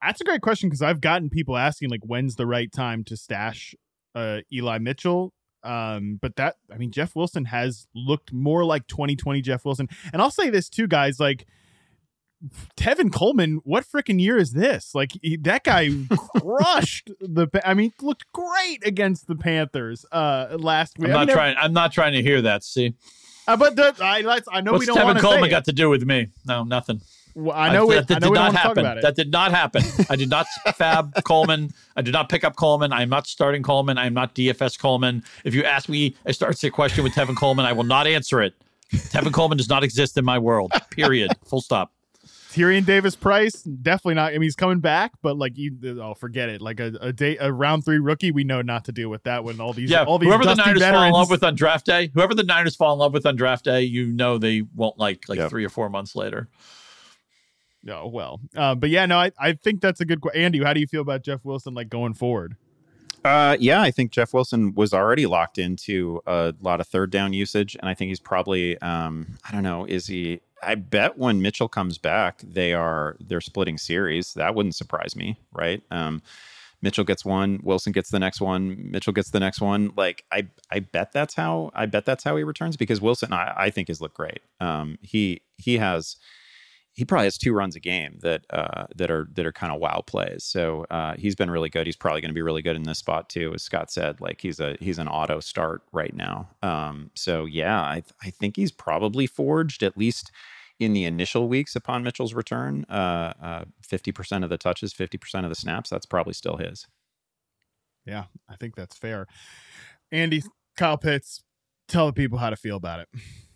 That's a great question because I've gotten people asking like, when's the right time to stash uh, Eli Mitchell? Um, but that I mean, Jeff Wilson has looked more like 2020 Jeff Wilson, and I'll say this too, guys. Like Tevin Coleman, what freaking year is this? Like he, that guy crushed the. I mean, looked great against the Panthers uh last week. I'm I not mean, trying. I'm not trying to hear that. See, Uh, but the, I, I know what's we don't Tevin Coleman got to do with me? No, nothing. Well, I know. I, it, that I know did we don't want to talk happen. about it. That did not happen. I did not fab Coleman. I did not pick up Coleman. I am not starting Coleman. I am not DFS Coleman. If you ask me a start sit question with Tevin Coleman, I will not answer it. Tevin Coleman does not exist in my world. Period. Full stop. Tyrion Davis Price, definitely not. I mean, he's coming back, but like you, oh, forget it. Like a, a day, a round three rookie, we know not to deal with that when all these, Yeah, all these whoever the Niners veterans. fall in love with on draft day, whoever the Niners fall in love with on draft day, you know they won't like like Yep. three or four months later. Oh well, uh, but yeah, no, I, I think that's a good. question. Andy, how do you feel about Jeff Wilson like going forward? Uh, yeah, I think Jeff Wilson was already locked into a lot of third down usage, and I think he's probably, um, I don't know, is he? I bet when Mitchell comes back, they are they're splitting series. That wouldn't surprise me, right? Um, Mitchell gets one, Wilson gets the next one, Mitchell gets the next one. Like I, I bet that's how I bet that's how he returns because Wilson, I, I think, has looked great. Um, he he has he probably has two runs a game that uh, that are that are kind of wow plays. So uh, he's been really good. He's probably going to be really good in this spot too, as Scott said. Like he's a he's an auto start right now. Um, so yeah, I I think he's probably forged at least in the initial weeks upon Mitchell's return. uh, Fifty percent of the touches, fifty percent of the snaps. That's probably still his. Yeah, I think that's fair. Andy, Kyle Pitts, tell the people how to feel about it.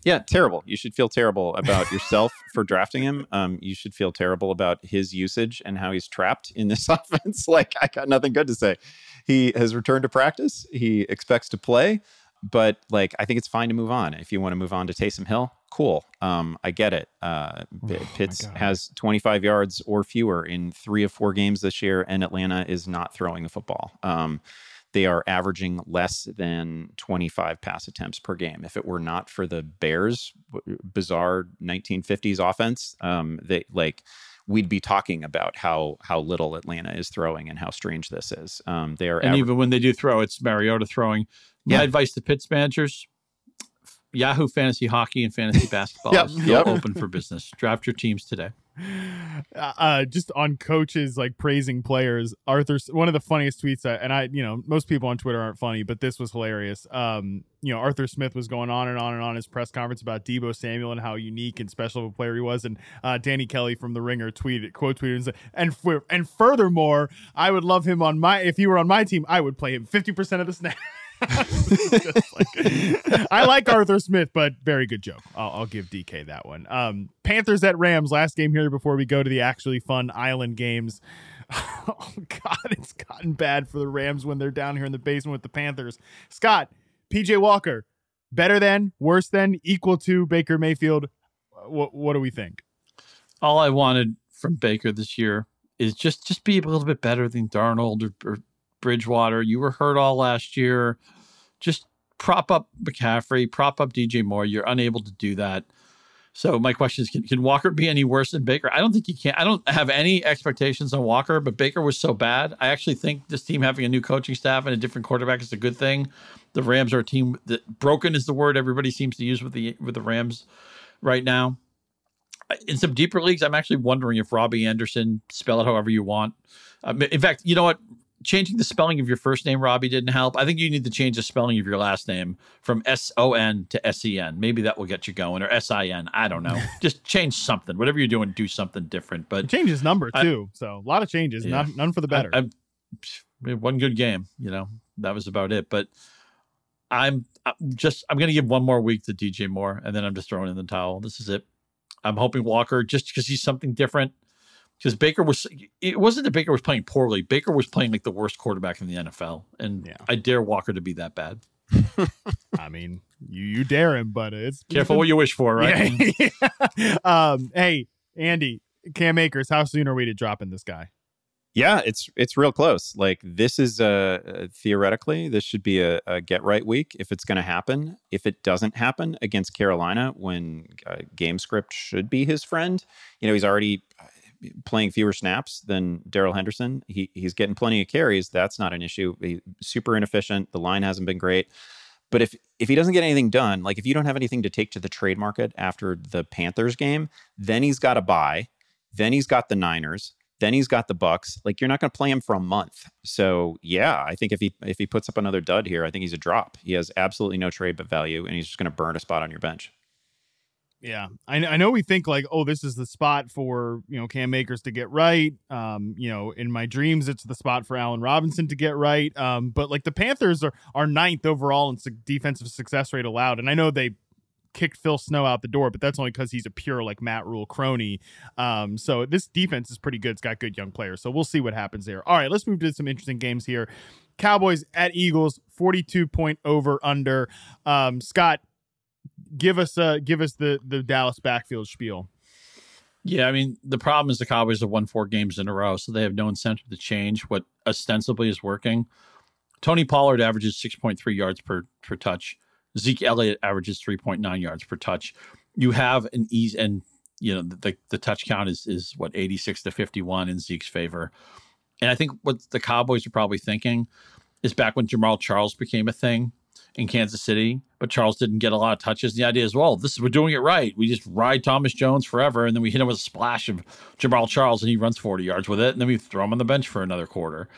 Yeah, terrible. You should feel terrible about yourself for drafting him. Um, you should feel terrible about his usage and how he's trapped in this offense. Like, I got nothing good to say. He has returned to practice. He expects to play, but like, I think it's fine to move on. If you want to move on to Taysom Hill, cool. Um, I get it. Uh, P- Pitts has 25 yards or fewer in three of four games this year, and Atlanta is not throwing the football. Um, they are averaging less than 25 pass attempts per game. If it were not for the Bears' bizarre 1950s offense, um, they like we'd be talking about how how little Atlanta is throwing and how strange this is. Um, they are And aver- even when they do throw, it's Mariota throwing. My Yeah. advice to Pitts managers: Yahoo Fantasy Hockey and Fantasy Basketball Yep, is still yep. open for business. Draft your teams today. Uh, uh, just on coaches like praising players. Arthur, one of the funniest tweets, that, and I, you know, most people on Twitter aren't funny, but this was hilarious. Um, you know, Arthur Smith was going on and on and on his press conference about Deebo Samuel and how unique and special of a player he was, and uh, Danny Kelly from The Ringer tweeted, quote tweeted, and said, and for, and furthermore, I would love him on my if he were on my team, I would play him fifty percent of the snap. Like- I like Arthur Smith, but very good joke. I'll, I'll give DK that one. Um, Panthers at Rams. Last game here before we go to the actually fun island games. Oh God, it's gotten bad for the Rams when they're down here in the basement with the Panthers. Scott, PJ Walker, better than, worse than, equal to Baker Mayfield. What what do we think? All I wanted from Baker this year is just just be a little bit better than Darnold or, or Bridgewater. You were hurt all last year. Just prop up McCaffrey, prop up DJ Moore. You're unable to do that. So my question is, can, can Walker be any worse than Baker? I don't think he can. I don't have any expectations on Walker, but Baker was so bad. I actually think this team having a new coaching staff and a different quarterback is a good thing. The Rams are a team that broken is the word everybody seems to use with the with the Rams right now. In some deeper leagues, I'm actually wondering if Robbie Anderson, spell it however you want. Um, in fact, you know what? Changing the spelling of your first name, Robbie, didn't help. I think you need to change the spelling of your last name from S O N to S E N. Maybe that will get you going, or S I N. I don't know. Just change something. Whatever you're doing, do something different. But change his number too. I, so a lot of changes. Yeah. Not, none for the better. I, I, one good game. You know that was about it. But I'm, I'm just I'm going to give one more week to DJ Moore, and then I'm just throwing in the towel. This is it. I'm hoping Walker just because he's something different because Baker was it wasn't that Baker was playing poorly. Baker was playing like the worst quarterback in the NFL, and yeah. I dare Walker to be that bad. I mean, you you dare him, but it's careful what you wish for, right? Yeah. um, hey, Andy, Cam Akers, how soon are we to drop in this guy? Yeah, it's it's real close. Like this is uh theoretically this should be a, a get right week if it's going to happen. If it doesn't happen against Carolina, when uh, game script should be his friend, you know he's already playing fewer snaps than Darrell Henderson. He he's getting plenty of carries. That's not an issue. He's super inefficient. The line hasn't been great. But if if he doesn't get anything done, like if you don't have anything to take to the trade market after the Panthers game, then he's got to buy. Then he's got the Niners. Then he's got the Bucks. Like you're not going to play him for a month. So yeah, I think if he if he puts up another dud here, I think he's a drop. He has absolutely no trade but value, and he's just going to burn a spot on your bench. Yeah, I, I know we think like, oh, this is the spot for you know Cam Makers to get right. Um, you know, in my dreams, it's the spot for Allen Robinson to get right. Um, but like the Panthers are are ninth overall in su- defensive success rate allowed, and I know they kicked Phil Snow out the door, but that's only because he's a pure like Matt Rhule crony. Um, so this defense is pretty good. It's got good young players, so we'll see what happens there. All right, let's move to some interesting games here. Cowboys at Eagles, forty-two point over under. Um, Scott, give us uh give us the the Dallas backfield spiel. Yeah, I mean the problem is the Cowboys have won four games in a row, so they have no incentive to change what ostensibly is working. Tony Pollard averages six point three yards per per touch. Zeke Elliott averages three point nine yards per touch. You have an ease and you know the the touch count is is what eighty six to fifty one in Zeke's favor. And I think what the Cowboys are probably thinking is back when Jamaal Charles became a thing in Kansas City, but Charles didn't get a lot of touches. The idea is, well, this is we're doing it right. We just ride Thomas Jones forever, and then we hit him with a splash of Jamaal Charles, and he runs 40 yards with it, and then we throw him on the bench for another quarter.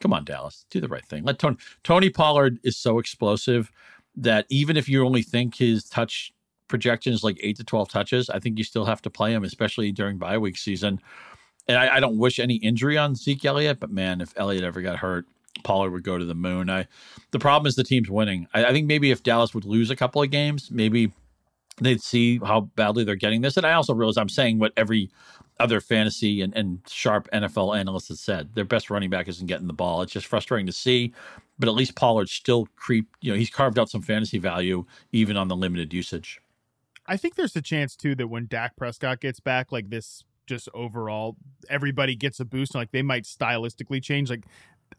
Come on, Dallas, do the right thing. Let Tony Tony Pollard is so explosive that even if you only think his touch projection is like eight to 12 touches, I think you still have to play him, especially during bye week season. And I, I don't wish any injury on Zeke Elliott, but man, if Elliott ever got hurt, Pollard would go to the moon. I the problem is the team's winning. I, I, think maybe if Dallas would lose a couple of games, maybe they'd see how badly they're getting this. And I also realize I'm saying what every other fantasy and, and sharp NFL analyst has said. Their best running back isn't getting the ball. It's just frustrating to see. But at least Pollard still creep, you know, he's carved out some fantasy value even on the limited usage. I think there's a chance too that when Dak Prescott gets back, like this just overall everybody gets a boost like they might stylistically change like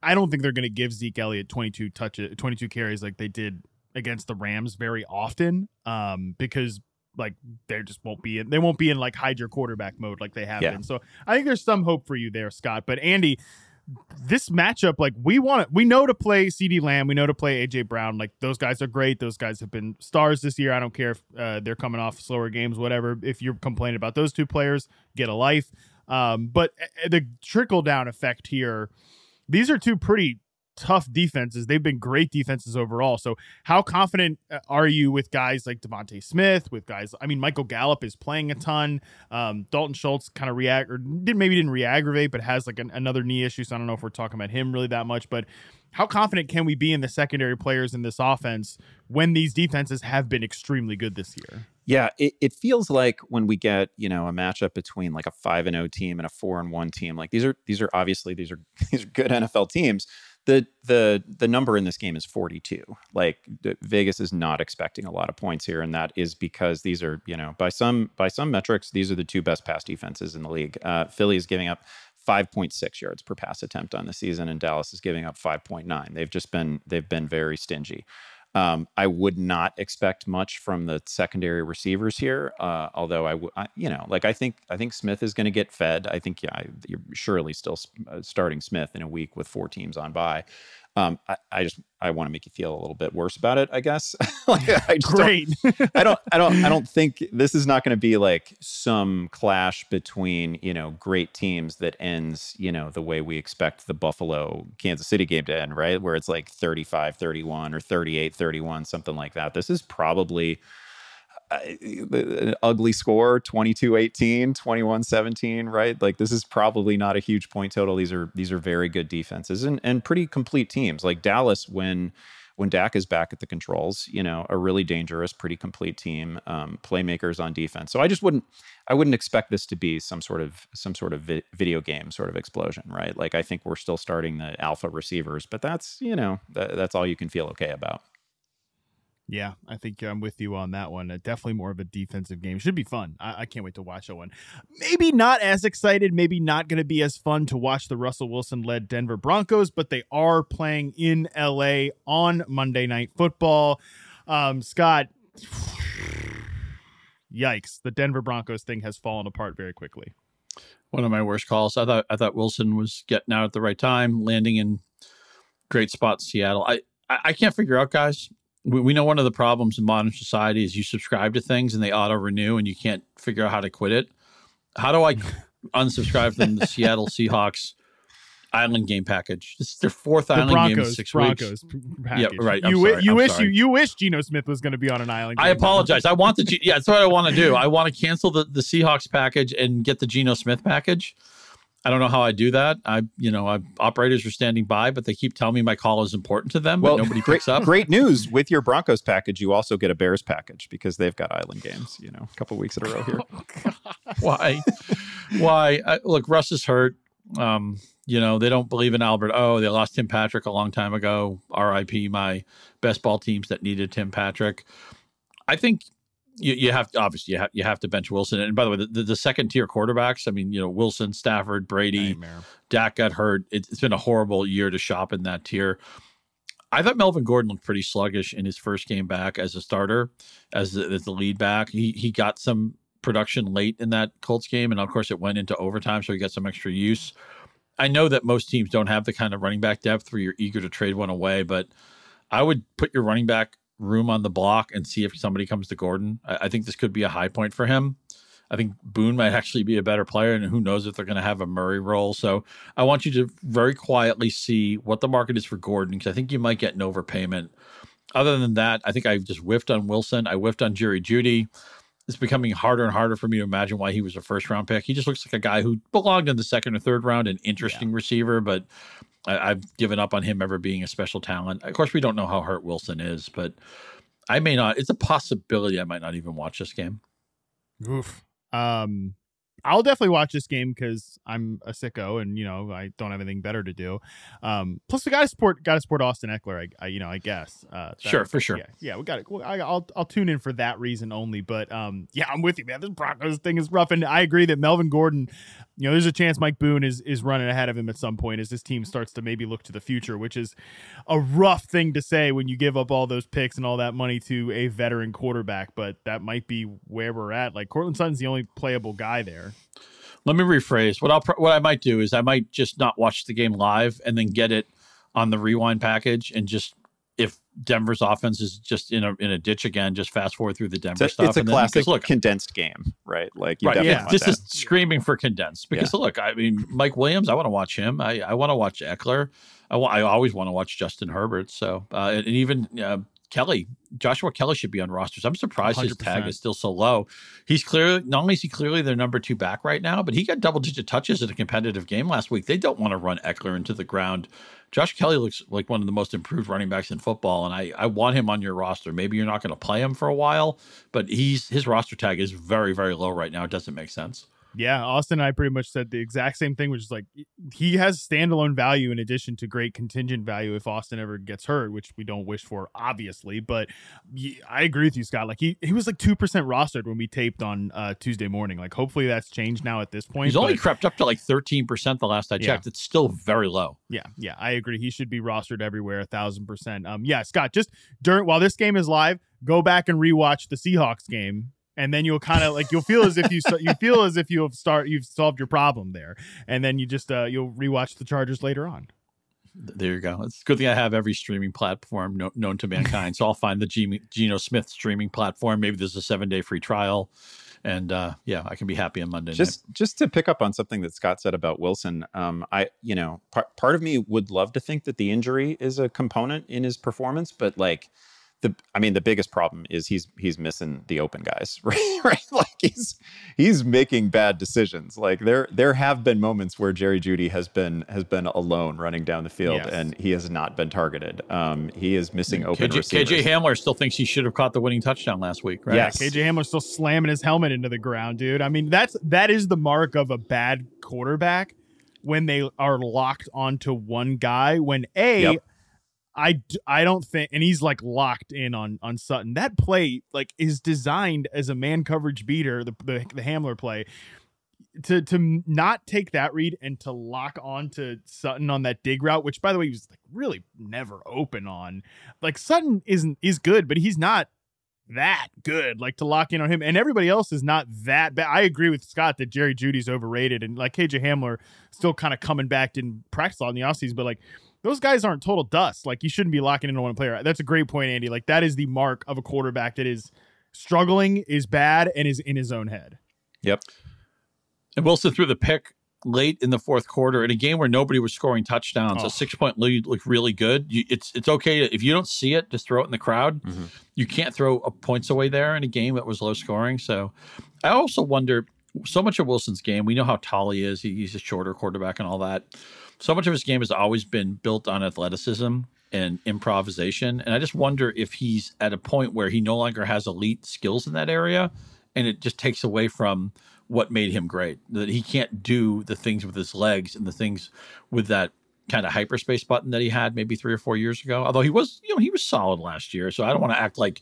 I don't think they're going to give Zeke Elliott 22 touches, 22 carries like they did against the Rams very often, um, because like they just won't be in, they won't be in like hide your quarterback mode like they have yeah. been. So I think there's some hope for you there, Scott. But Andy, this matchup, like we want it, we know to play CeeDee Lamb, we know to play AJ Brown. Like those guys are great. Those guys have been stars this year. I don't care if uh, they're coming off slower games, whatever. If you're complaining about those two players, get a life. Um, but uh, the trickle down effect here these are two pretty tough defenses. They've been great defenses overall. So, how confident uh, are you with guys like DeVonta Smith? With guys, I mean, Michael Gallup is playing a ton. Um, Dalton Schultz kind of react or did maybe didn't re-aggravate, but has like an, another knee issue. So I don't know if we're talking about him really that much. But how confident can we be in the secondary players in this offense when these defenses have been extremely good this year? Yeah, it, it feels like when we get you know a matchup between like a five and O team and a four and one team, like these are these are obviously these are these are good NFL teams the the the number in this game is 42. Like Vegas is not expecting a lot of points here, and that is because these are you know by some by some metrics these are the two best pass defenses in the league. Uh, Philly is giving up 5.6 yards per pass attempt on the season, and Dallas is giving up 5.9. They've just been they've been very stingy. Um, I would not expect much from the secondary receivers here, uh, although I, w- I, you know, like I think I think Smith is going to get fed. I think yeah, you're surely still uh, starting Smith in a week with four teams on by. Um, I, I, just I want to make you feel a little bit worse about it, I guess. like, I Great. Don't, I don't I don't I don't think this is not going to be like some clash between you know great teams that ends you know the way we expect the Buffalo Kansas City game to end, right? Where it's like 35-31 or 38-31, something like that. This is probably an ugly score 22-18 21-17 right like this is probably not a huge point total these are these are very good defenses and and pretty complete teams like dallas when when Dak is back at the controls, you know, a really dangerous, pretty complete team, um, playmakers on defense. So I just wouldn't, I wouldn't expect this to be some sort of some sort of vi- video game sort of explosion, right? Like I think we're still starting the alpha receivers, but that's you know that, that's all you can feel okay about. Yeah, I think I'm with you on that one. Uh, definitely more of a defensive game. Should be fun. I, I can't wait to watch that one. Maybe not as excited. Maybe not going to be as fun to watch the Russell Wilson led Denver Broncos, but they are playing in LA on Monday Night Football. Um, Scott, yikes! The Denver Broncos thing has fallen apart very quickly. One of my worst calls. I thought I thought Wilson was getting out at the right time, landing in great spot, Seattle. I I can't figure out, guys we, we know one of the problems in modern society is you subscribe to things and they auto renew and you can't figure out how to quit it. How do I unsubscribe from the Seattle Seahawks island game package? This is their fourth the island Broncos, game in six Broncos weeks. Package. Yeah, right. I'm you sorry, you I'm wish sorry. you you wish Geno Smith was going to be on an island. I apologize. I want the yeah. That's what I want to do. I want to cancel the the Seahawks package and get the Geno Smith package. I don't know how I do that. I, you know, I, operators are standing by, but they keep telling me my call is important to them, well, but nobody great, picks up. Great news with your Broncos package, you also get a Bears package because they've got island games. You know, a couple weeks in a row here. Why? Why? I, look, Russ is hurt. Um, you know, they don't believe in Albert. Oh, they lost Tim Patrick a long time ago. R.I.P. My best ball teams that needed Tim Patrick. I think you, you have to obviously you have you have to bench Wilson. And by the way, the, the, second tier quarterbacks, I mean, you know, Wilson, Stafford, Brady, Nightmare. Dak got hurt. It, it's been a horrible year to shop in that tier. I thought Melvin Gordon looked pretty sluggish in his first game back as a starter, as the, as the lead back. He he got some production late in that Colts game, and of course it went into overtime, so he got some extra use. I know that most teams don't have the kind of running back depth where you're eager to trade one away, but I would put your running back room on the block and see if somebody comes to Gordon. I, I think this could be a high point for him. I think Boone might actually be a better player, and who knows if they're going to have a Murray role. So I want you to very quietly see what the market is for Gordon because I think you might get an overpayment. Other than that, I think I just whiffed on Wilson. I whiffed on Jerry Jeudy. It's becoming harder and harder for me to imagine why he was a first round pick. He just looks like a guy who belonged in the second or third round, an interesting yeah. receiver, but I, have given up on him ever being a special talent. Of course, we don't know how hurt Wilson is, but I may not. It's a possibility I might not even watch this game. Oof. Um, I'll definitely watch this game because I'm a sicko and you know I don't have anything better to do. Um, plus we got to support got to support Austin Ekeler. I, I, you know I guess. Uh, sure, for sure. Yeah, yeah, we got it. Well, I, will I'll tune in for that reason only. But um, yeah, I'm with you, man. This Broncos thing is rough, and I agree that Melvin Gordon. You know, there's a chance Mike Boone is is running ahead of him at some point as this team starts to maybe look to the future, which is a rough thing to say when you give up all those picks and all that money to a veteran quarterback. But that might be where we're at. Like Courtland Sutton's the only playable guy there. Let me rephrase. What I'll what I might do is I might just not watch the game live and then get it on the rewind package and just if Denver's offense is just in a in a ditch again, just fast forward through the Denver it's stuff. It's a and classic then, look, condensed game, right? Like, right, yeah, this that. is screaming for condensed because yeah. look, I mean, Mike Williams, I want to watch him. I, I want to watch Ekeler. I, wa- I always want to watch Justin Herbert. So, uh, and, and even uh, Kelley, Joshua Kelley should be on rosters. I'm surprised 100%. his tag is still so low. He's clearly not only is he clearly their number two back right now, but he got double digit touches in a competitive game last week. They don't want to run Ekeler into the ground. Josh Kelley looks like one of the most improved running backs in football, and I, I want him on your roster. Maybe you're not going to play him for a while, but he's his roster tag is very very low right now. It doesn't make sense. Yeah, Austin and I pretty much said the exact same thing, which is like he has standalone value in addition to great contingent value if Austin ever gets hurt, which we don't wish for, obviously. But I agree with you, Scott. Like he, he was like two percent rostered when we taped on uh, Tuesday morning. Like hopefully that's changed now at this point. He's only crept up to like thirteen percent the last I Yeah. checked. It's still very low. Yeah, yeah, I agree. He should be rostered everywhere, a thousand percent. Um, yeah, Scott, just during while this game is live, go back and rewatch the Seahawks game, and then you'll kind of like you'll feel as if you you feel as if you have start you've solved your problem there, and then you just uh you'll rewatch the Chargers later on. There you go. It's a good thing I have every streaming platform no, known to mankind. so I'll find the G- Geno Smith streaming platform. Maybe there's a seven day free trial, and uh, yeah, I can be happy on Monday. just just to pick up on something that Scott said about Wilson, um, I you know part part of me would love to think that the injury is a component in his performance, but like the I mean the biggest problem is he's he's missing the open guys, right? right? Like he's he's making bad decisions. Like there there have been moments where Jerry Jeudy has been has been alone running down the field Yes. and he has not been targeted. Um, he is missing open KJ, receivers. KJ Hamler still thinks he should have caught the winning touchdown last week, right? Yeah, KJ Hamler's still slamming his helmet into the ground, dude. I mean, that's that is the mark of a bad quarterback when they are locked onto one guy. When a, Yep. I I don't think, and he's like locked in on on Sutton. That play like is designed as a man coverage beater. The the, the Hamler play. To to not take that read and to lock on to Sutton on that dig route, which by the way he was like really never open on. Like Sutton isn't is good, but he's not that good. Like to lock in on him, and everybody else is not that bad. I agree with Scott that Jerry Jeudy's overrated, and like KJ Hamler still kind of coming back didn't practice a lot in the offseason, but like those guys aren't total dust. Like you shouldn't be locking into one player. That's a great point, Andy. Like that is the mark of a quarterback that is struggling, is bad, and is in his own head. Yep. And Wilson threw the pick late in the fourth quarter in a game where nobody was scoring touchdowns. Oh. A six point lead looked really good. You, it's it's okay if you don't see it, just throw it in the crowd. Mm-hmm. You can't throw points away there in a game that was low scoring. So I also wonder so much of Wilson's game. We know how tall he is. He, he's a shorter quarterback and all that. So much of his game has always been built on athleticism and improvisation. And I just wonder if he's at a point where he no longer has elite skills in that area, and it just takes away from what made him great. That he can't do the things with his legs and the things with that kind of hyperspace button that he had maybe three or four years ago. Although he was, you know, he was solid last year. So I don't want to act like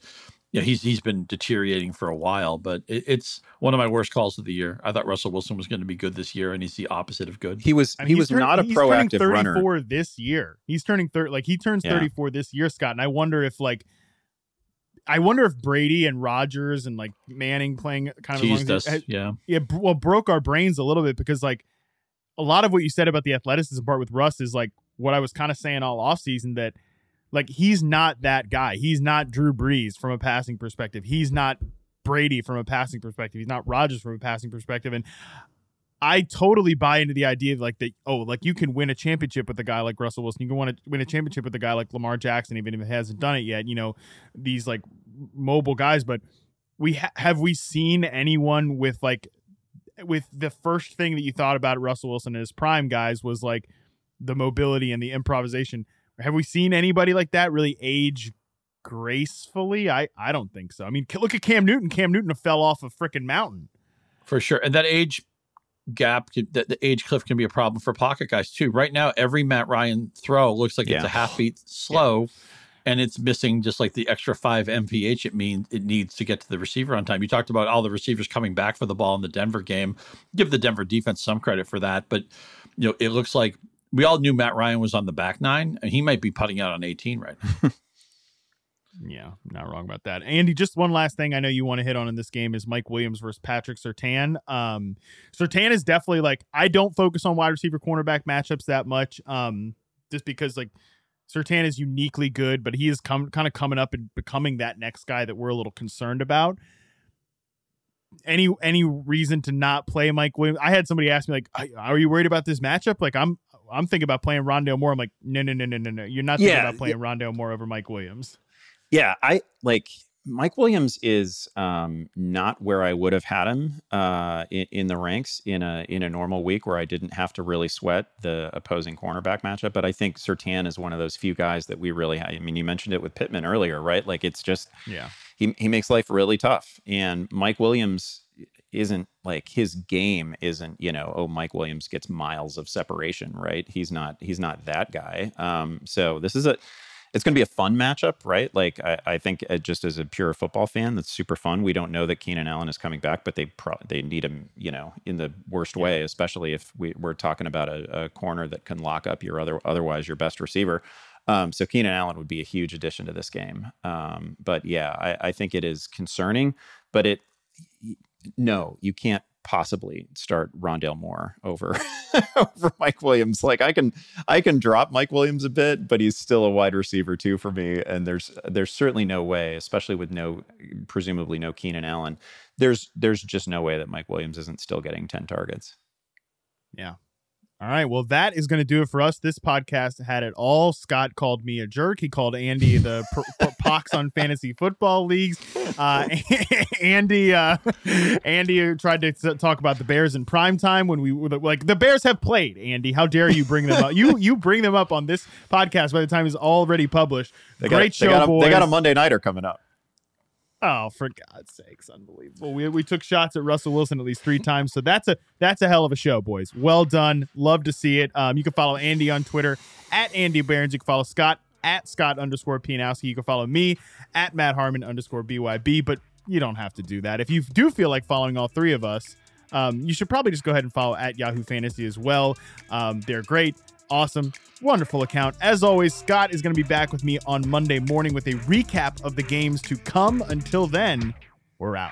you know, he's he's been deteriorating for a while, but it, it's one of my worst calls of the year. I thought Russell Wilson was going to be good this year, and he's the opposite of good. He was I mean, he was turn- not a he's turning proactive runner. 34 this year. He's turning 30 like he turns Yeah. 34 this year, Scott. And I wonder if like I wonder if Brady and Rodgers and like Manning playing kind of as long Teased as us, eh, yeah. yeah, well, broke our brains a little bit because like a lot of what you said about the athleticism part with Russ is like what I was kind of saying all offseason that like he's not that guy. He's not Drew Brees from a passing perspective. He's not Brady from a passing perspective. He's not Rodgers from a passing perspective. And I totally buy into the idea of like that. Oh, like you can win a championship with a guy like Russell Wilson. You can want to win a championship with a guy like Lamar Jackson, even if he hasn't done it yet. You know, these like mobile guys. But we ha- have we seen anyone with like with the first thing that you thought about Russell Wilson in his prime guys was like the mobility and the improvisation. Have we seen anybody like that really age gracefully? I I don't think so. I mean, look at Cam Newton. Cam Newton fell off a freaking mountain. for sure. And that age gap, that the age cliff can be a problem for pocket guys too. Right now, every Matt Ryan throw looks like it's a half beat slow, and it's missing just like the extra five mph it means it needs to get to the receiver on time. You talked about all the receivers coming back for the ball in the Denver game. Give the Denver defense some credit for that, but you know it looks like we all knew Matt Ryan was on the back nine, and he might be putting out on 18 right now. Yeah, not wrong about that. Andy, just one last thing I know you want to hit on in this game is Mike Williams versus Patrick Surtain. Um, Surtain is definitely like I don't focus on wide receiver cornerback matchups that much, um, just because like Surtain is uniquely good, but he is come kind of coming up and becoming that next guy that we're a little concerned about. Any any reason to not play Mike Williams? I had somebody ask me like, "Are- "Are you worried about this matchup?" Like I'm I'm thinking about playing Rondale Moore. I'm like, no no no no no no. You're not thinking Yeah, about playing Rondale Moore over Mike Williams. Yeah, I like Mike Williams is um, not where I would have had him uh, in, in the ranks in a in a normal week where I didn't have to really sweat the opposing cornerback matchup. But I think Surtain is one of those few guys that we really. I mean, you mentioned it with Pittman earlier, right? Like it's just Yeah. he he makes life really tough. And Mike Williams, isn't like his game isn't you know oh Mike Williams gets miles of separation right he's not he's not that guy um so this is a it's going to be a fun matchup, right? Like I, I think uh, just as a pure football fan, that's super fun. We don't know that Keenan Allen is coming back, but they pro- they need him, you know, in the worst yeah. way, especially if we, we're talking about a, a, corner that can lock up your other otherwise your best receiver. Um, so Keenan Allen would be a huge addition to this game. Um, but yeah, I, I think it is concerning, but it no, you can't possibly start Rondale Moore over over Mike Williams. Like I can I can drop Mike Williams a bit, but he's still a wide receiver too for me. And there's there's certainly no way, especially with no presumably no Keenan Allen. There's there's just no way that Mike Williams isn't still getting 10 targets. Yeah. All right. Well, that is going to do it for us. This podcast had it all. Scott called me a jerk. He called Andy the pox on fantasy football leagues. Uh, Andy, uh, Andy tried to talk about the Bears in prime time when we were like the Bears have played. Andy, how dare you bring them up? You you bring them up on this podcast by the time it's already published. They Great got, show, they got, a, boys. they got a Monday nighter coming up. Oh, for God's sakes, unbelievable. We, we took shots at Russell Wilson at least three times. So that's a that's a hell of a show, boys. Well done. Love to see it. Um, you can follow Andy on Twitter at Andy Behrens. You can follow Scott at Scott underscore Pianowski. You can follow me at Matt Harmon underscore BYB, but you don't have to do that. If you do feel like following all three of us, um, you should probably just go ahead and follow at Yahoo Fantasy as well. Um, they're great awesome, wonderful account. As always, Scott is going to be back with me on Monday morning with a recap of the games to come. Until then, we're out.